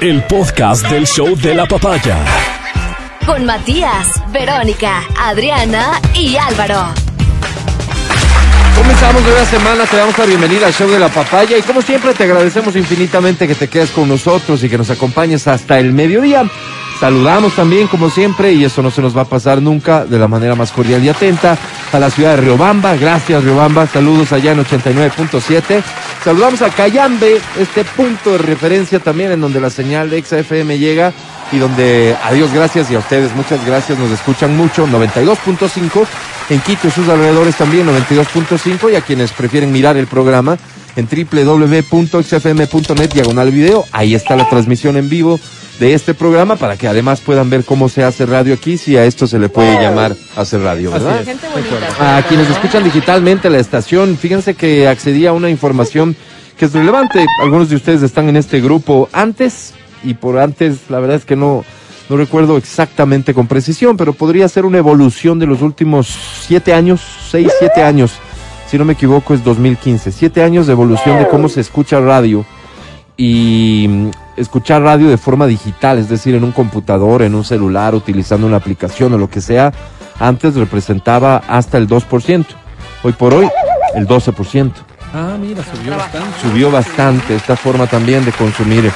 el podcast del show de la papaya. Con Matías, Verónica, Adriana y Álvaro. Comenzamos nueva semana, te damos la bienvenida al show de la papaya y como siempre te agradecemos infinitamente que te quedes con nosotros y que nos acompañes hasta el mediodía. Saludamos también, como siempre, y eso no se nos va a pasar nunca, de la manera más cordial y atenta, a la ciudad de Riobamba. Gracias, Riobamba. Saludos allá en 89.7. Saludamos a Cayambe, este punto de referencia también en donde la señal de XFM llega y donde, adiós, gracias y a ustedes, muchas gracias, nos escuchan mucho, 92.5, en Quito y sus alrededores también, 92.5, y a quienes prefieren mirar el programa en www.xfm.net diagonal video, ahí está la transmisión en vivo de este programa para que además puedan ver cómo se hace radio aquí, si a esto se le puede llamar hacer radio, ¿verdad? A quienes escuchan digitalmente la estación, fíjense que accedí a una información que es relevante. Algunos de ustedes están en este grupo antes y por antes, la verdad es que no, no recuerdo exactamente con precisión, pero podría ser una evolución de los últimos siete años, seis, siete años, si no me equivoco es 2015, siete años de evolución de cómo se escucha radio y escuchar radio de forma digital, es decir, en un computador, en un celular, utilizando una aplicación o lo que sea, antes representaba hasta el 2%. Hoy por hoy, el 12%. Ah, mira, subió bastante. Subió bastante esta forma también de consumir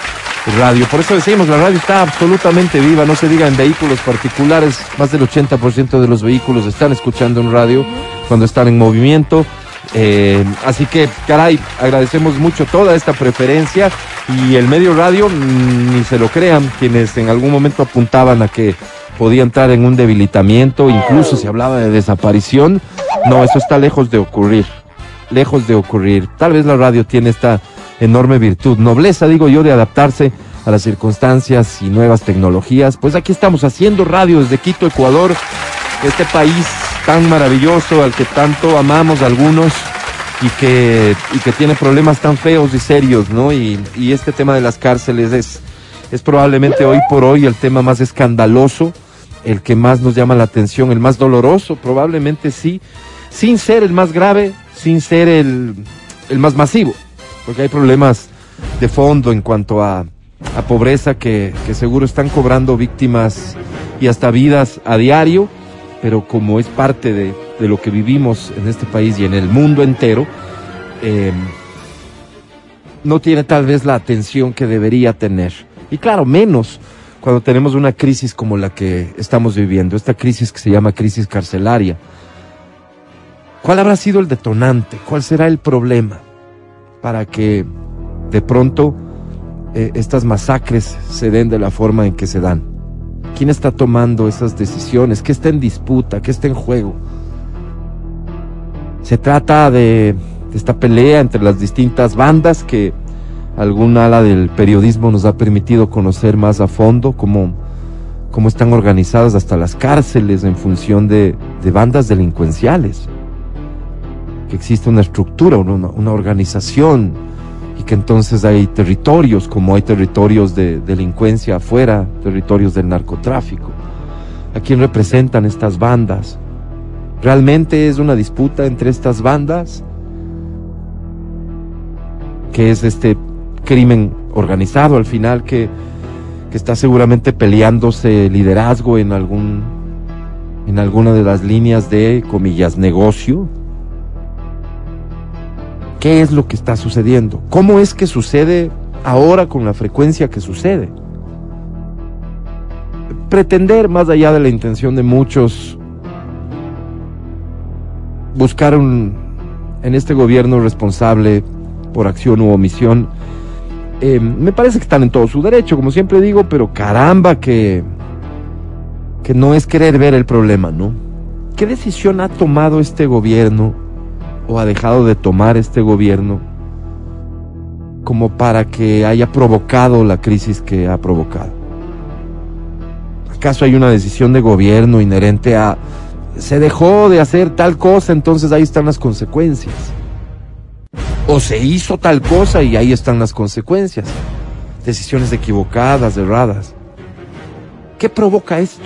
radio. Por eso decimos, la radio está absolutamente viva, no se diga en vehículos particulares, más del 80% de los vehículos están escuchando en radio cuando están en movimiento. Eh, así que, caray, agradecemos mucho toda esta preferencia y el medio radio, mm, ni se lo crean, quienes en algún momento apuntaban a que podía entrar en un debilitamiento, incluso se hablaba de desaparición. No, eso está lejos de ocurrir, lejos de ocurrir. Tal vez la radio tiene esta enorme virtud, nobleza, digo yo, de adaptarse a las circunstancias y nuevas tecnologías. Pues aquí estamos haciendo radio desde Quito, Ecuador, este país tan maravilloso al que tanto amamos algunos y que, y que tiene problemas tan feos y serios, ¿no? Y, y este tema de las cárceles es, es probablemente hoy por hoy el tema más escandaloso, el que más nos llama la atención, el más doloroso, probablemente sí, sin ser el más grave, sin ser el, el más masivo, porque hay problemas de fondo en cuanto a, a pobreza que, que seguro están cobrando víctimas y hasta vidas a diario pero como es parte de, de, lo que vivimos en este país y en el mundo entero, eh, no tiene tal vez la atención que debería tener. Y claro, menos cuando tenemos una crisis como la que estamos viviendo, esta crisis que se llama crisis carcelaria. ¿Cuál habrá sido el detonante? ¿Cuál será el problema para que de pronto eh, estas masacres se den de la forma en que se dan? ¿Quién está tomando esas decisiones? ¿Qué está en disputa? ¿Qué está en juego? Se trata de, esta pelea entre las distintas bandas que algún ala del periodismo nos ha permitido conocer más a fondo, cómo, cómo están organizadas hasta las cárceles en función de, de bandas delincuenciales. Que existe una estructura, una, una organización, entonces hay territorios, como hay territorios de delincuencia afuera, territorios del narcotráfico. ¿A quién representan estas bandas? ¿Realmente es una disputa entre estas bandas? que es este crimen organizado al final que, que está seguramente peleándose liderazgo en algún en alguna de las líneas de comillas negocio ¿Qué es lo que está sucediendo? ¿Cómo es que sucede ahora con la frecuencia que sucede? Pretender, más allá de la intención de muchos, buscar un, en este gobierno responsable por acción u omisión, eh, me parece que están en todo su derecho, como siempre digo, pero caramba que, que no es querer ver el problema, ¿no? ¿Qué decisión ha tomado este gobierno o ha dejado de tomar este gobierno como para que haya provocado la crisis que ha provocado? ¿Acaso hay una decisión de gobierno inherente a se dejó de hacer tal cosa, entonces ahí están las consecuencias? ¿O se hizo tal cosa y ahí están las consecuencias? Decisiones equivocadas, erradas. ¿Qué provoca esto?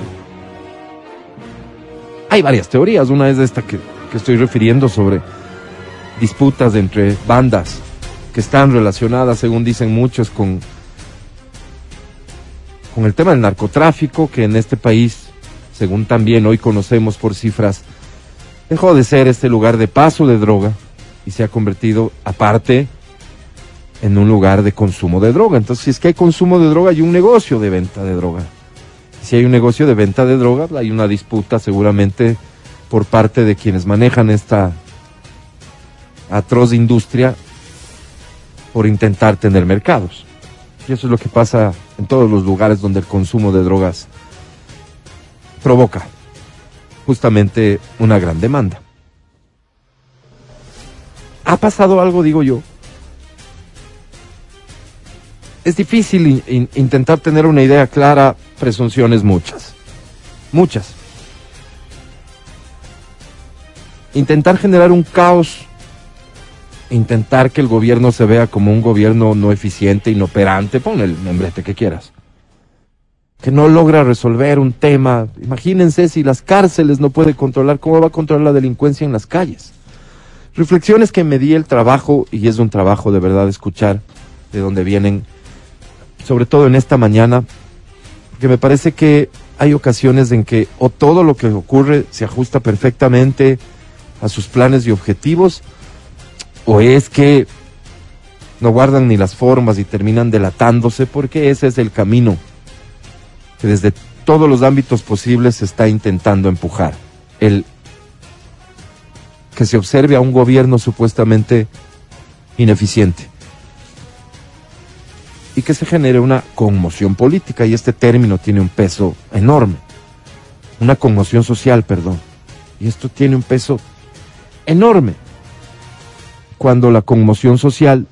Hay varias teorías, una es esta que, que estoy refiriendo sobre disputas entre bandas que están relacionadas, según dicen muchos, con, con el tema del narcotráfico, que en este país, según también hoy conocemos por cifras, dejó de ser este lugar de paso de droga y se ha convertido, aparte, en un lugar de consumo de droga. Entonces, si es que hay consumo de droga, hay un negocio de venta de droga. Si hay un negocio de venta de droga, hay una disputa seguramente por parte de quienes manejan esta atroz industria por intentar tener mercados. Y eso es lo que pasa en todos los lugares donde el consumo de drogas provoca justamente una gran demanda. Ha pasado algo, digo yo. Es difícil in- in- intentar tener una idea clara, presunciones muchas. Muchas. Intentar generar un caos, intentar que el gobierno se vea como un gobierno no eficiente, inoperante, pon el membrete que quieras que no logra resolver un tema. Imagínense si las cárceles no puede controlar, ¿cómo va a controlar la delincuencia en las calles? Reflexiones que me di el trabajo, y es un trabajo de verdad escuchar de dónde vienen, sobre todo en esta mañana, que me parece que hay ocasiones en que o todo lo que ocurre se ajusta perfectamente a sus planes y objetivos, o es que no guardan ni las formas y terminan delatándose porque ese es el camino que desde todos los ámbitos posibles se está intentando empujar. El que se observe a un gobierno supuestamente ineficiente y que se genere una conmoción política y este término tiene un peso enorme. Una conmoción social, perdón. Y esto tiene un peso enorme cuando la conmoción social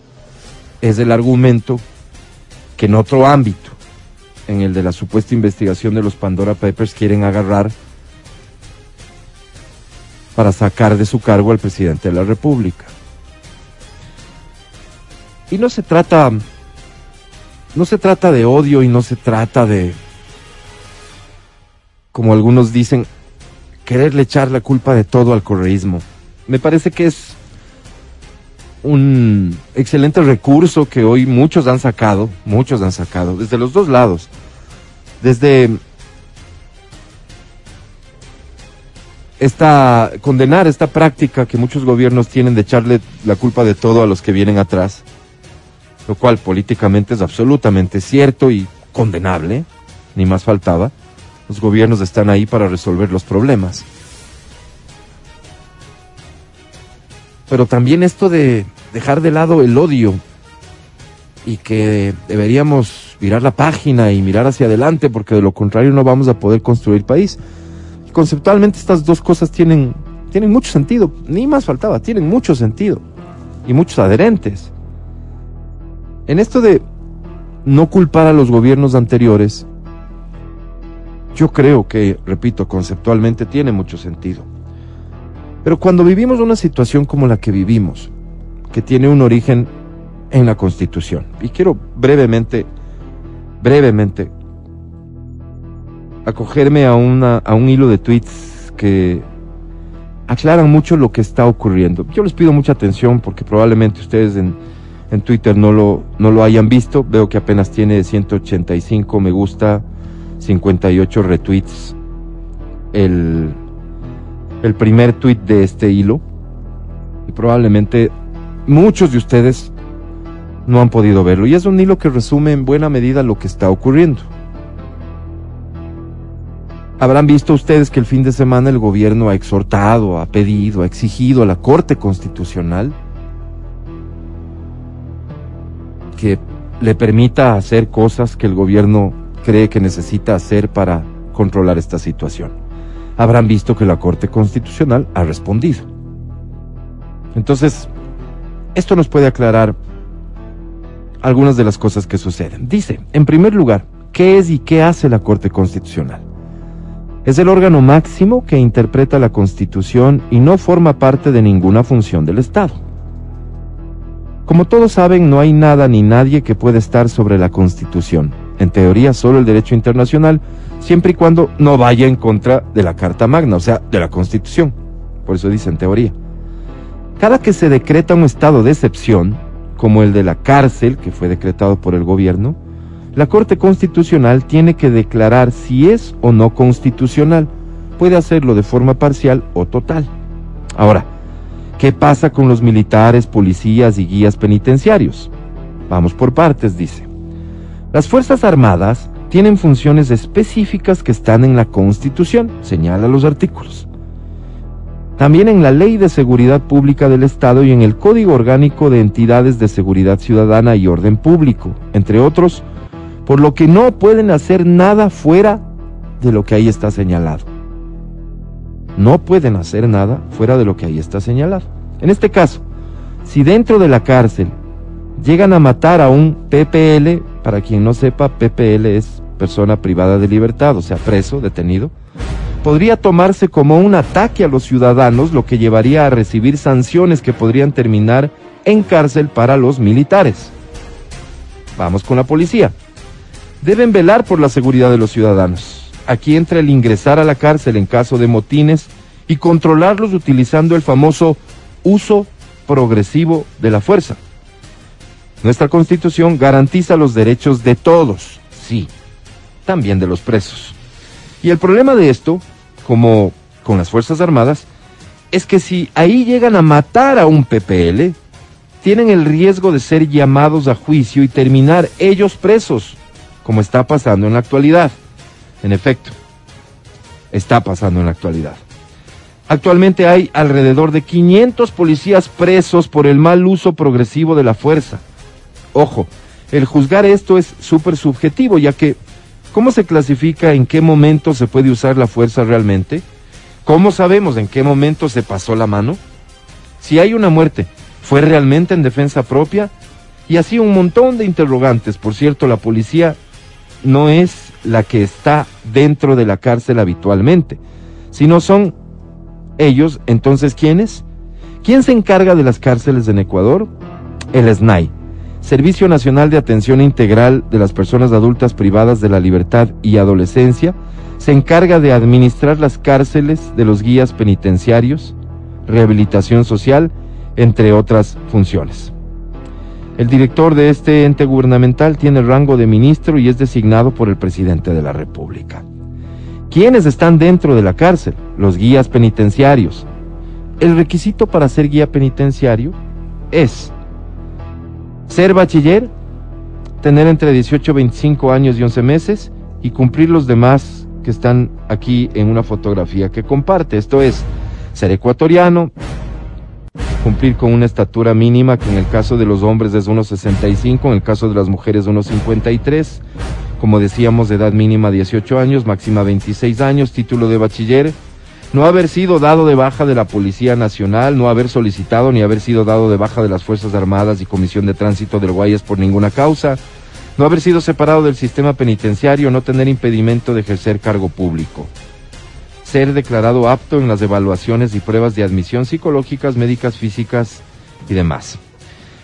es el argumento que en otro ámbito en el de la supuesta investigación de los Pandora Papers quieren agarrar para sacar de su cargo al presidente de la República. Y no se trata no se trata de odio y no se trata de como algunos dicen quererle echar la culpa de todo al correísmo. Me parece que es un excelente recurso que hoy muchos han sacado, muchos han sacado, desde los dos lados. Desde esta condenar esta práctica que muchos gobiernos tienen de echarle la culpa de todo a los que vienen atrás, lo cual políticamente es absolutamente cierto y condenable, ni más faltaba. Los gobiernos están ahí para resolver los problemas. Pero también esto de dejar de lado el odio y que deberíamos virar la página y mirar hacia adelante porque de lo contrario no vamos a poder construir país. Conceptualmente estas dos cosas tienen, tienen mucho sentido, ni más faltaba, tienen mucho sentido y muchos adherentes. En esto de no culpar a los gobiernos anteriores, yo creo que, repito, conceptualmente tiene mucho sentido. Pero cuando vivimos una situación como la que vivimos, que tiene un origen en la Constitución, y quiero brevemente, brevemente, acogerme a, una, a un hilo de tweets que aclaran mucho lo que está ocurriendo. Yo les pido mucha atención porque probablemente ustedes en, en Twitter no lo, no lo hayan visto. Veo que apenas tiene 185 me gusta, 58 retweets. El, el primer tweet de este hilo. Y probablemente muchos de ustedes no han podido verlo. Y es un hilo que resume en buena medida lo que está ocurriendo. Habrán visto ustedes que el fin de semana el gobierno ha exhortado, ha pedido, ha exigido a la Corte Constitucional que le permita hacer cosas que el gobierno cree que necesita hacer para controlar esta situación. Habrán visto que la Corte Constitucional ha respondido. Entonces, esto nos puede aclarar algunas de las cosas que suceden. Dice, en primer lugar, ¿qué es y qué hace la Corte Constitucional? Es el órgano máximo que interpreta la Constitución y no forma parte de ninguna función del Estado. Como todos saben, no hay nada ni nadie que pueda estar sobre la Constitución. En teoría, solo el derecho internacional, siempre y cuando no vaya en contra de la Carta Magna, o sea, de la Constitución. Por eso dice en teoría. Cada que se decreta un estado de excepción, como el de la cárcel, que fue decretado por el gobierno, la Corte Constitucional tiene que declarar si es o no constitucional. Puede hacerlo de forma parcial o total. Ahora, ¿qué pasa con los militares, policías y guías penitenciarios? Vamos por partes, dice. Las Fuerzas Armadas tienen funciones específicas que están en la Constitución, señala los artículos. También en la Ley de Seguridad Pública del Estado y en el Código Orgánico de Entidades de Seguridad Ciudadana y Orden Público, entre otros, por lo que no pueden hacer nada fuera de lo que ahí está señalado. No pueden hacer nada fuera de lo que ahí está señalado. En este caso, si dentro de la cárcel llegan a matar a un PPL, para quien no sepa, PPL es persona privada de libertad, o sea, preso, detenido, podría tomarse como un ataque a los ciudadanos, lo que llevaría a recibir sanciones que podrían terminar en cárcel para los militares. Vamos con la policía. Deben velar por la seguridad de los ciudadanos. Aquí entra el ingresar a la cárcel en caso de motines y controlarlos utilizando el famoso uso progresivo de la fuerza. Nuestra constitución garantiza los derechos de todos, sí, también de los presos. Y el problema de esto, como con las Fuerzas Armadas, es que si ahí llegan a matar a un PPL, tienen el riesgo de ser llamados a juicio y terminar ellos presos, como está pasando en la actualidad. En efecto, está pasando en la actualidad. Actualmente hay alrededor de 500 policías presos por el mal uso progresivo de la fuerza. Ojo, el juzgar esto es súper subjetivo, ya que ¿cómo se clasifica en qué momento se puede usar la fuerza realmente? ¿Cómo sabemos en qué momento se pasó la mano? Si hay una muerte, ¿fue realmente en defensa propia? Y así un montón de interrogantes. Por cierto, la policía no es la que está dentro de la cárcel habitualmente, sino son ellos, entonces, ¿quiénes? ¿Quién se encarga de las cárceles en Ecuador? El SNAI, Servicio Nacional de Atención Integral de las Personas Adultas Privadas de la Libertad y Adolescencia, se encarga de administrar las cárceles de los guías penitenciarios, rehabilitación social, entre otras funciones. El director de este ente gubernamental tiene el rango de ministro y es designado por el presidente de la República. ¿Quiénes están dentro de la cárcel? Los guías penitenciarios. El requisito para ser guía penitenciario es ser bachiller, tener entre 18 y 25 años y 11 meses y cumplir los demás que están aquí en una fotografía que comparte. Esto es ser ecuatoriano, cumplir con una estatura mínima que en el caso de los hombres es 1,65, en el caso de las mujeres 1,53, como decíamos de edad mínima 18 años, máxima 26 años, título de bachiller, no haber sido dado de baja de la Policía Nacional, no haber solicitado ni haber sido dado de baja de las Fuerzas Armadas y Comisión de Tránsito del Guayas por ninguna causa, no haber sido separado del sistema penitenciario, no tener impedimento de ejercer cargo público ser declarado apto en las evaluaciones y pruebas de admisión psicológicas, médicas, físicas y demás.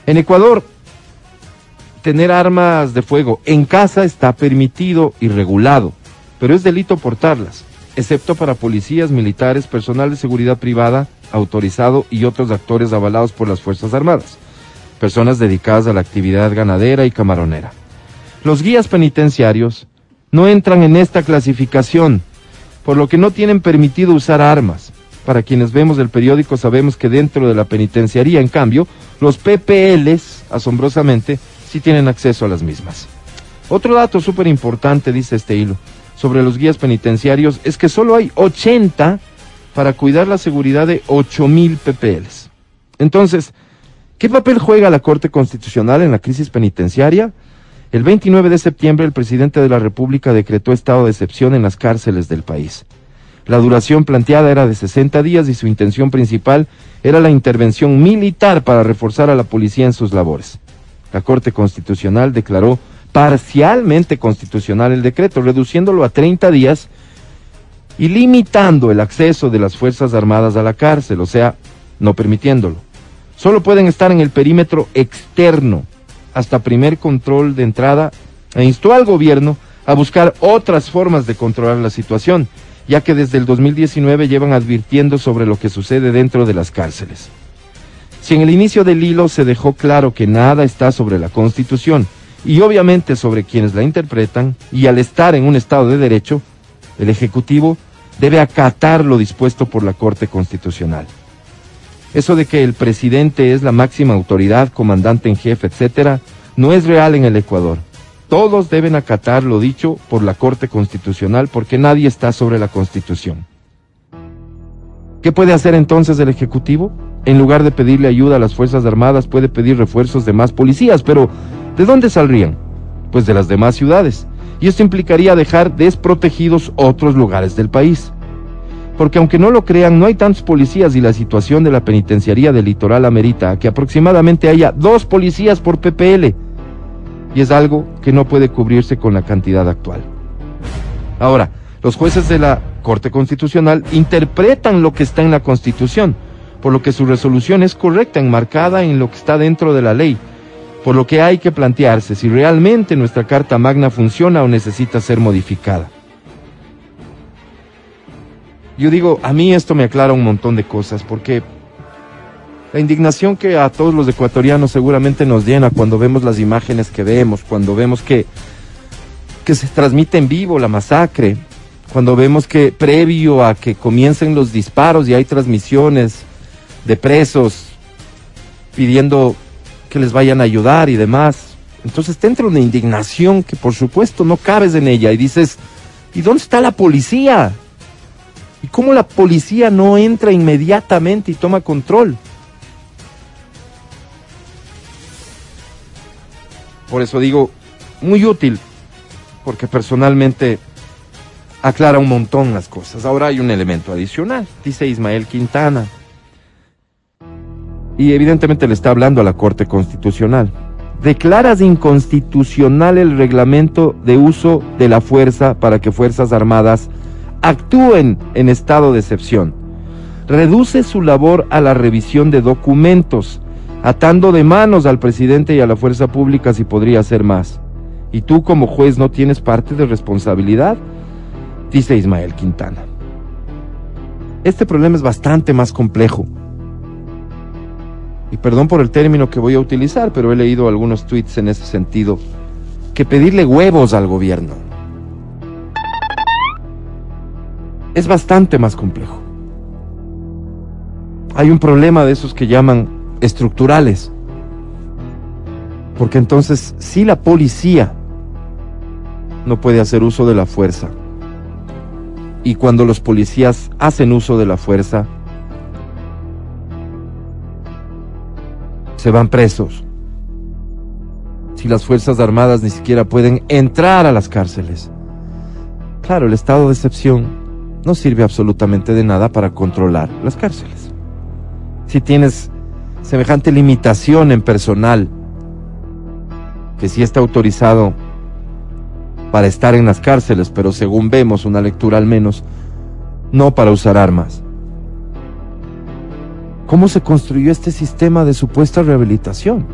En Ecuador, tener armas de fuego en casa está permitido y regulado, pero es delito portarlas, excepto para policías, militares, personal de seguridad privada, autorizado y otros actores avalados por las Fuerzas Armadas, personas dedicadas a la actividad ganadera y camaronera. Los guías penitenciarios no entran en esta clasificación, por lo que no tienen permitido usar armas. Para quienes vemos el periódico sabemos que dentro de la penitenciaría, en cambio, los PPLs, asombrosamente, sí tienen acceso a las mismas. Otro dato súper importante, dice este hilo, sobre los guías penitenciarios es que solo hay 80 para cuidar la seguridad de 8.000 PPLs. Entonces, ¿qué papel juega la Corte Constitucional en la crisis penitenciaria? El 29 de septiembre el presidente de la República decretó estado de excepción en las cárceles del país. La duración planteada era de 60 días y su intención principal era la intervención militar para reforzar a la policía en sus labores. La Corte Constitucional declaró parcialmente constitucional el decreto, reduciéndolo a 30 días y limitando el acceso de las Fuerzas Armadas a la cárcel, o sea, no permitiéndolo. Solo pueden estar en el perímetro externo hasta primer control de entrada e instó al gobierno a buscar otras formas de controlar la situación, ya que desde el 2019 llevan advirtiendo sobre lo que sucede dentro de las cárceles. Si en el inicio del hilo se dejó claro que nada está sobre la Constitución y obviamente sobre quienes la interpretan, y al estar en un Estado de Derecho, el Ejecutivo debe acatar lo dispuesto por la Corte Constitucional. Eso de que el presidente es la máxima autoridad, comandante en jefe, etcétera, no es real en el Ecuador. Todos deben acatar lo dicho por la Corte Constitucional porque nadie está sobre la Constitución. ¿Qué puede hacer entonces el Ejecutivo? En lugar de pedirle ayuda a las Fuerzas Armadas, puede pedir refuerzos de más policías, pero ¿de dónde saldrían? Pues de las demás ciudades. Y esto implicaría dejar desprotegidos otros lugares del país. Porque aunque no lo crean, no hay tantos policías y la situación de la penitenciaría del litoral amerita que aproximadamente haya dos policías por PPL. Y es algo que no puede cubrirse con la cantidad actual. Ahora, los jueces de la Corte Constitucional interpretan lo que está en la Constitución, por lo que su resolución es correcta, enmarcada en lo que está dentro de la ley, por lo que hay que plantearse si realmente nuestra Carta Magna funciona o necesita ser modificada. Yo digo, a mí esto me aclara un montón de cosas, porque la indignación que a todos los ecuatorianos seguramente nos llena cuando vemos las imágenes que vemos, cuando vemos que, que se transmite en vivo la masacre, cuando vemos que previo a que comiencen los disparos y hay transmisiones de presos pidiendo que les vayan a ayudar y demás. Entonces te entra una indignación que por supuesto no cabes en ella y dices, ¿y dónde está la policía? ¿Y cómo la policía no entra inmediatamente y toma control? Por eso digo, muy útil, porque personalmente aclara un montón las cosas. Ahora hay un elemento adicional, dice Ismael Quintana. Y evidentemente le está hablando a la Corte Constitucional. Declaras inconstitucional el reglamento de uso de la fuerza para que Fuerzas Armadas actúen en estado de excepción. Reduce su labor a la revisión de documentos, atando de manos al presidente y a la fuerza pública si podría hacer más. Y tú como juez no tienes parte de responsabilidad dice Ismael Quintana. Este problema es bastante más complejo. Y perdón por el término que voy a utilizar, pero he leído algunos tweets en ese sentido, que pedirle huevos al gobierno. Es bastante más complejo. Hay un problema de esos que llaman estructurales. Porque entonces, si la policía no puede hacer uso de la fuerza, y cuando los policías hacen uso de la fuerza, se van presos. Si las Fuerzas Armadas ni siquiera pueden entrar a las cárceles. Claro, el estado de excepción no sirve absolutamente de nada para controlar las cárceles. Si tienes semejante limitación en personal, que si está autorizado para estar en las cárceles, pero según vemos una lectura al menos, no para usar armas. ¿Cómo se construyó este sistema de supuesta rehabilitación?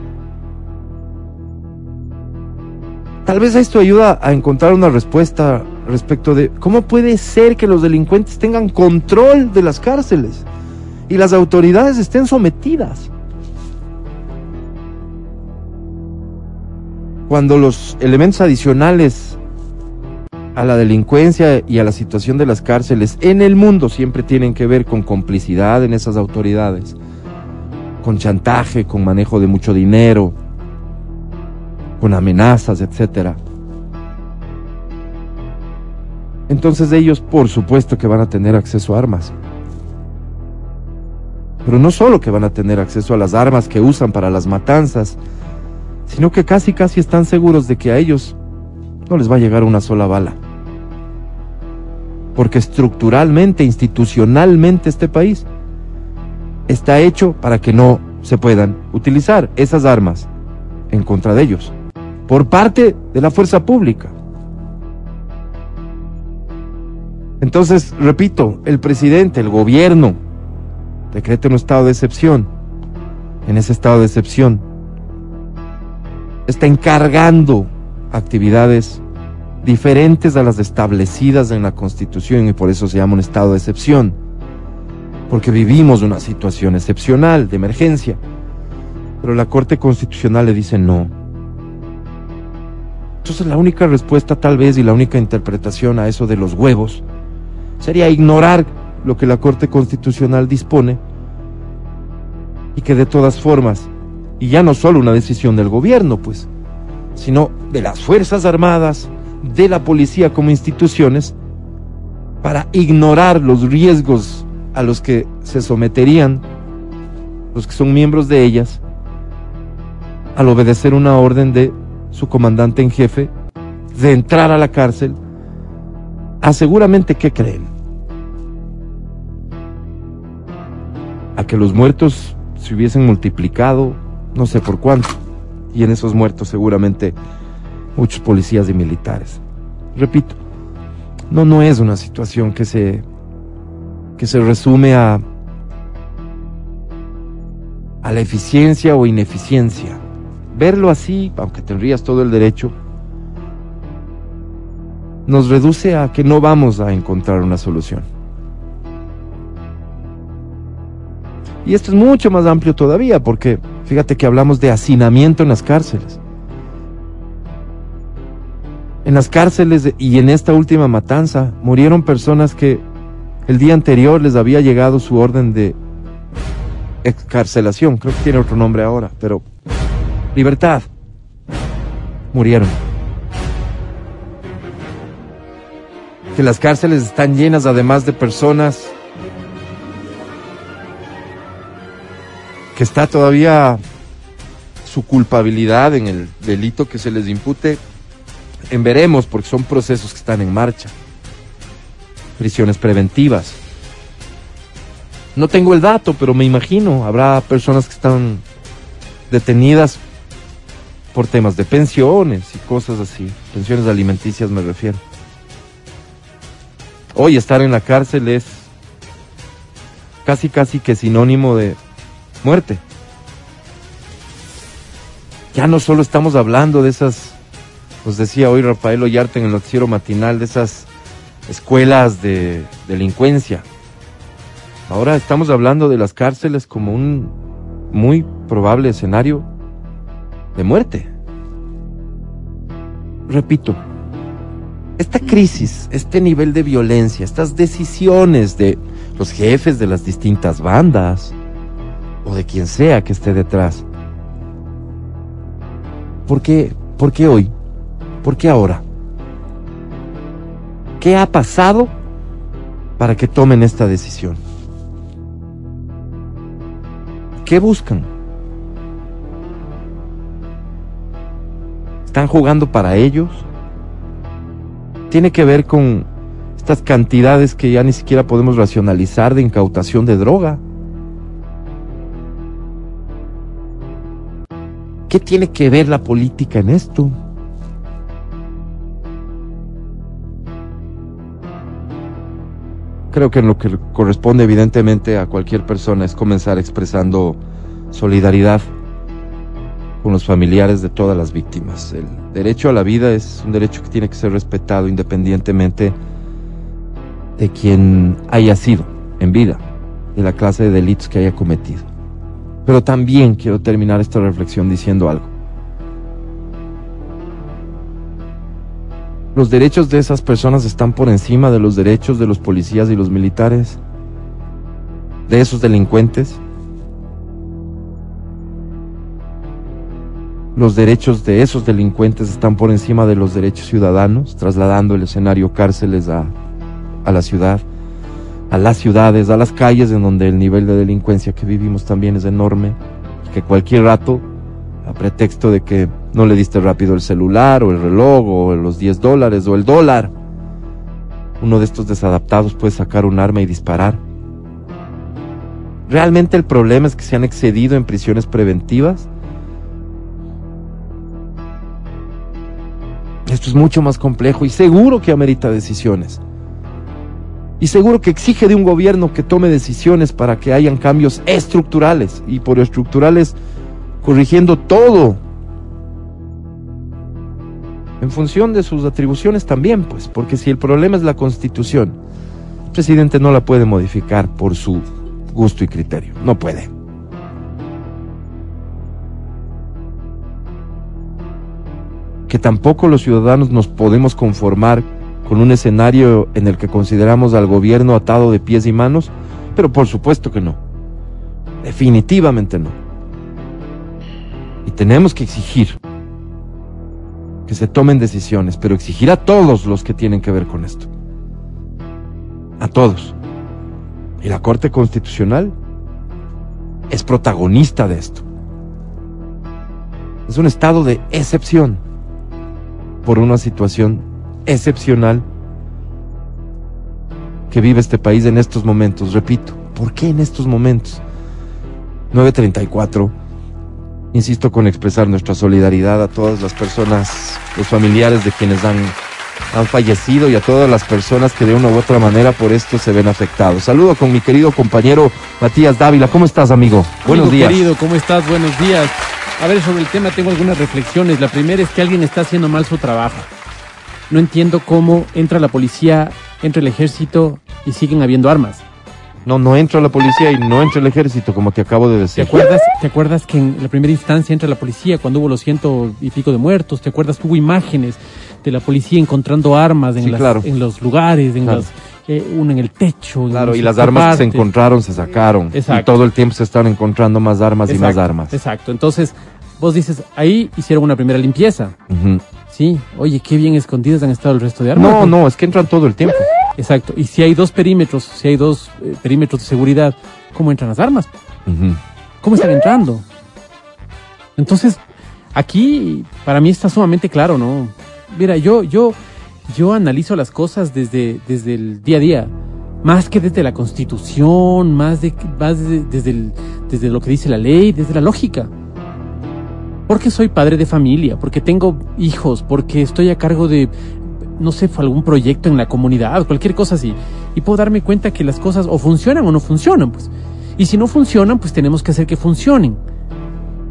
Tal vez esto ayuda a encontrar una respuesta respecto de cómo puede ser que los delincuentes tengan control de las cárceles y las autoridades estén sometidas. Cuando los elementos adicionales a la delincuencia y a la situación de las cárceles en el mundo siempre tienen que ver con complicidad en esas autoridades, con chantaje, con manejo de mucho dinero, con amenazas, etcétera. Entonces ellos, por supuesto que van a tener acceso a armas. Pero no solo que van a tener acceso a las armas que usan para las matanzas, sino que casi casi están seguros de que a ellos no les va a llegar una sola bala porque estructuralmente, institucionalmente este país está hecho para que no se puedan utilizar esas armas en contra de ellos por parte de la fuerza pública. Entonces, repito, el presidente, el gobierno, decreta un estado de excepción. En ese estado de excepción está encargando actividades diferentes a las establecidas en la Constitución y por eso se llama un estado de excepción, porque vivimos una situación excepcional, de emergencia. Pero la Corte Constitucional le dice no. Entonces la única respuesta tal vez y la única interpretación a eso de los huevos sería ignorar lo que la Corte Constitucional dispone y que de todas formas, y ya no solo una decisión del gobierno, pues, sino de las Fuerzas Armadas, de la policía como instituciones, para ignorar los riesgos a los que se someterían los que son miembros de ellas al obedecer una orden de su comandante en jefe de entrar a la cárcel. A seguramente qué creen a que los muertos se hubiesen multiplicado no sé por cuánto y en esos muertos seguramente muchos policías y militares repito no no es una situación que se que se resume a a la eficiencia o ineficiencia. Verlo así, aunque tendrías todo el derecho, nos reduce a que no vamos a encontrar una solución. Y esto es mucho más amplio todavía, porque fíjate que hablamos de hacinamiento en las cárceles. En las cárceles y en esta última matanza murieron personas que el día anterior les había llegado su orden de excarcelación, creo que tiene otro nombre ahora, pero libertad. Murieron. Que las cárceles están llenas además de personas que está todavía su culpabilidad en el delito que se les impute en veremos porque son procesos que están en marcha. Prisiones preventivas no tengo el dato, pero me imagino, habrá personas que están detenidas por temas de pensiones y cosas así, pensiones alimenticias me refiero. Hoy estar en la cárcel es casi casi que sinónimo de muerte. Ya no solo estamos hablando de esas, nos decía hoy Rafael Ollarte en el noticiero matinal, de esas escuelas de delincuencia, Ahora estamos hablando de las cárceles como un muy probable escenario de muerte. Repito, esta crisis, este nivel de violencia, estas decisiones de los jefes de las distintas bandas o de quien sea que esté detrás, ¿por qué, ¿por qué hoy? ¿Por qué ahora? ¿Qué ha pasado para que tomen esta decisión? ¿Qué buscan? ¿Están jugando para ellos? ¿Tiene que ver con estas cantidades que ya ni siquiera podemos racionalizar de incautación de droga? ¿Qué tiene que ver la política en esto? Creo que en lo que corresponde evidentemente a cualquier persona es comenzar expresando solidaridad con los familiares de todas las víctimas. El derecho a la vida es un derecho que tiene que ser respetado independientemente de quien haya sido en vida, de la clase de delitos que haya cometido. Pero también quiero terminar esta reflexión diciendo algo. Los derechos de esas personas están por encima de los derechos de los policías y los militares, de esos delincuentes. Los derechos de esos delincuentes están por encima de los derechos ciudadanos, trasladando el escenario cárceles a, a la ciudad, a las ciudades, a las calles en donde el nivel de delincuencia que vivimos también es enorme, que cualquier rato, a pretexto de que no le diste rápido el celular o el reloj o los 10 dólares o el dólar. Uno de estos desadaptados puede sacar un arma y disparar. ¿Realmente el problema es que se han excedido en prisiones preventivas? Esto es mucho más complejo y seguro que amerita decisiones. Y seguro que exige de un gobierno que tome decisiones para que hayan cambios estructurales y por estructurales corrigiendo todo en función de sus atribuciones también, pues, porque si el problema es la constitución, el presidente no la puede modificar por su gusto y criterio, no puede. que tampoco los ciudadanos nos podemos conformar con un escenario en el que consideramos al gobierno atado de pies y manos, pero por supuesto que no. Definitivamente no. Y tenemos que exigir que se tomen decisiones, pero exigir a todos los que tienen que ver con esto. A todos. Y la Corte Constitucional es protagonista de esto. Es un estado de excepción por una situación excepcional que vive este país en estos momentos. Repito, ¿por qué en estos momentos? 934. Insisto con expresar nuestra solidaridad a todas las personas, los familiares de quienes han, han fallecido y a todas las personas que de una u otra manera por esto se ven afectados. Saludo con mi querido compañero Matías Dávila. ¿Cómo estás, amigo? Buenos Amigo días. Querido, ¿cómo estás? Buenos días. A ver, sobre el tema tengo algunas reflexiones. La primera es que alguien está haciendo mal su trabajo. No entiendo cómo entra la policía, entra el ejército y siguen habiendo armas. No, no entra la policía y no entra el ejército, como te acabo de ¿Te decir. acuerdas, ¿Te acuerdas que en la primera instancia entra la policía cuando hubo los ciento y pico de muertos? ¿Te acuerdas que hubo imágenes de la policía encontrando armas en, Sí, las- claro. en los lugares, en Claro. las, eh, uno en el techo? Claro, y las armas que se encontraron se sacaron. Exacto. Y todo el tiempo se están encontrando más armas y más armas. Exacto. Entonces, vos dices, ahí hicieron una primera limpieza. Sí, oye, qué bien escondidas han estado el resto de armas. No, no, es que entran todo el tiempo. Exacto. Y si hay dos perímetros, si hay dos eh, perímetros de seguridad, ¿cómo entran las armas? ¿Cómo están entrando? Entonces, aquí para mí está sumamente claro, ¿no? Mira, yo, yo, yo analizo las cosas desde, desde el día a día, más que desde la constitución, más, de, más de- desde, el- desde lo que dice la ley, desde la lógica. Porque soy padre de familia, porque tengo hijos, porque estoy a cargo de, no sé, algún proyecto en la comunidad, cualquier cosa así. Y puedo darme cuenta que las cosas o funcionan o no funcionan, pues. Y si no funcionan, pues tenemos que hacer que funcionen.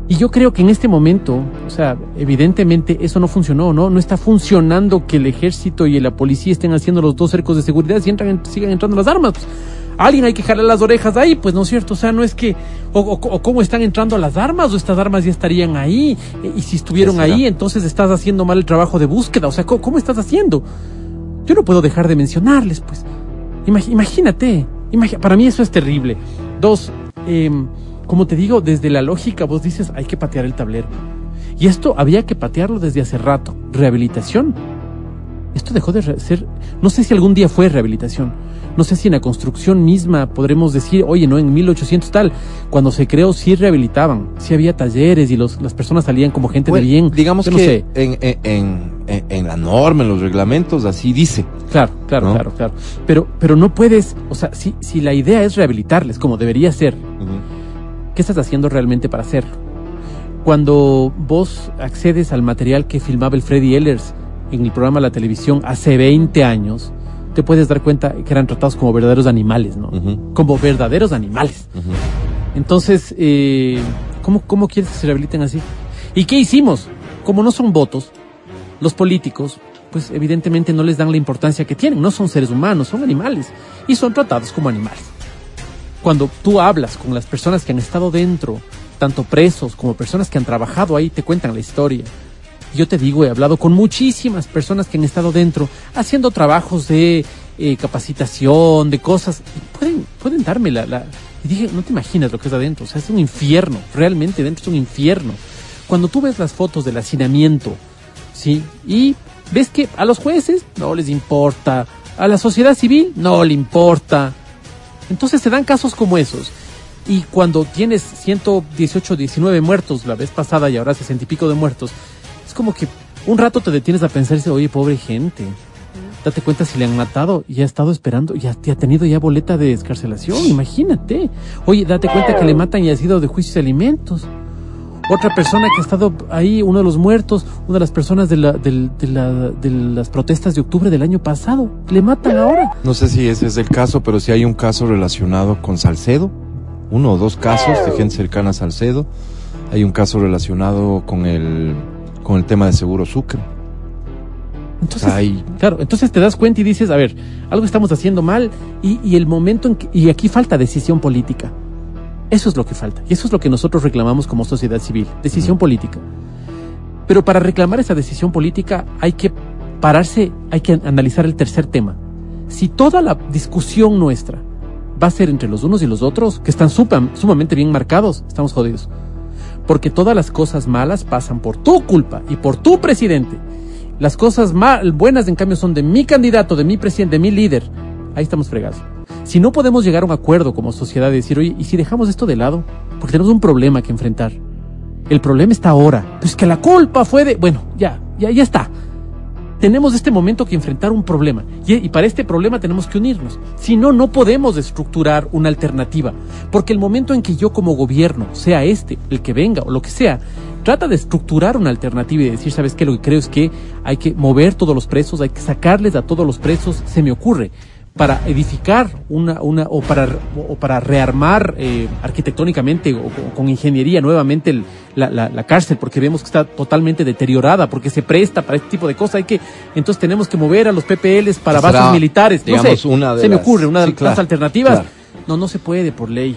Y yo creo que en este momento, o sea, evidentemente eso no funcionó, ¿no? No está funcionando que el ejército y la policía estén haciendo los dos cercos de seguridad y entran, sigan entrando las armas. Pues, alguien hay que jalar las orejas ahí, pues no es cierto. O sea, no es que, o, o- o cómo están entrando las armas, o estas armas ya estarían ahí. E- Y si estuvieron ahí, entonces estás haciendo mal el trabajo de búsqueda. O sea, ¿cómo, cómo estás haciendo? Yo no puedo dejar de mencionarles, pues. Imag- imagínate. imagi- para mí eso es terrible. Dos, em, como te digo, desde la lógica vos dices hay que patear el tablero. Y esto había que patearlo desde hace rato. Rehabilitación. Esto dejó de ser, no sé si algún día fue rehabilitación. No sé si en la construcción misma podremos decir, oye, no, en 1800 tal, cuando se creó sí rehabilitaban, sí había talleres y los, las personas salían como gente Bueno, de bien. Digamos Yo no que sé. en, en, en- la norma, en los reglamentos, así dice. Claro, claro, ¿no? claro, claro. Pero, pero no puedes, o sea, si, si la idea es rehabilitarles como debería ser, ¿qué estás haciendo realmente para hacerlo? Cuando vos accedes al material que filmaba el Freddy Ehlers en el programa de la televisión hace 20 años, te puedes dar cuenta que eran tratados como verdaderos animales, ¿no? Como verdaderos animales. Entonces, eh, ¿cómo, ¿cómo quieres que se rehabiliten así? ¿Y qué hicimos? Como no son votos, los políticos, pues evidentemente no les dan la importancia que tienen. No son seres humanos, son animales. Y son tratados como animales. Cuando tú hablas con las personas que han estado dentro, tanto presos como personas que han trabajado ahí, te cuentan la historia. Yo te digo, he hablado con muchísimas personas que han estado dentro haciendo trabajos de eh, capacitación, de cosas. y pueden, pueden darme la, la- Y dije, no te imaginas lo que es adentro. O sea, es un infierno. Realmente dentro es un infierno. Cuando tú ves las fotos del hacinamiento, ¿sí? Y ves que a los jueces no les importa. A la sociedad civil no le importa. Entonces se dan casos como esos. Y cuando tienes 118, 19 muertos la vez pasada y ahora 60 y pico de muertos, como que un rato te detienes a pensar y dices, oye, pobre gente. Date cuenta si le han matado y ha estado esperando, ya, ya ha tenido ya boleta de descarcelación, imagínate. Oye, date cuenta que le matan y ha sido de juicios de alimentos. Otra persona que ha estado ahí, uno de los muertos, una de las personas de, la, del- de, la, de las protestas de octubre del año pasado, le matan ahora. No sé si ese es el caso, pero si hay un caso relacionado con Salcedo, uno o dos casos de gente cercana a Salcedo. Hay un caso relacionado con el, con el tema de seguro Sucre. Entonces, Ay. claro, entonces te das cuenta y dices, a ver, algo estamos haciendo mal y, y el momento en que, y aquí falta decisión política. Eso es lo que falta. Y eso es lo que nosotros reclamamos como sociedad civil, decisión política. Pero para reclamar esa decisión política hay que pararse, hay que analizar el tercer tema. Si toda la discusión nuestra va a ser entre los unos y los otros, que están supa- sumamente bien marcados, estamos jodidos. Porque todas las cosas malas pasan por tu culpa y por tu presidente. Las cosas mal, buenas, en cambio, son de mi candidato, de mi presidente, de mi líder. Ahí estamos fregados. Si no podemos llegar a un acuerdo como sociedad de decir, oye, ¿y si dejamos esto de lado? Porque tenemos un problema que enfrentar. El problema está ahora. Pues que la culpa fue de... Bueno, ya, ya, ya está. Tenemos este momento que enfrentar un problema. Y, para este problema tenemos que unirnos. Si no, no podemos estructurar una alternativa. Porque el momento en que yo como gobierno, sea este, el que venga o lo que sea, trata de estructurar una alternativa y decir, ¿sabes qué? Lo que creo es que hay que mover todos los presos, hay que sacarles a todos los presos, se me ocurre para edificar una, una o para o para rearmar eh, arquitectónicamente o, con- con ingeniería nuevamente el- la, la- la cárcel porque vemos que está totalmente deteriorada porque se presta para este tipo de cosas. Hay que entonces tenemos que mover a los PPLs para Será, bases militares. No digamos, sé, una de se me ocurre una de sí, las claro, alternativas. claro. no no se puede por ley.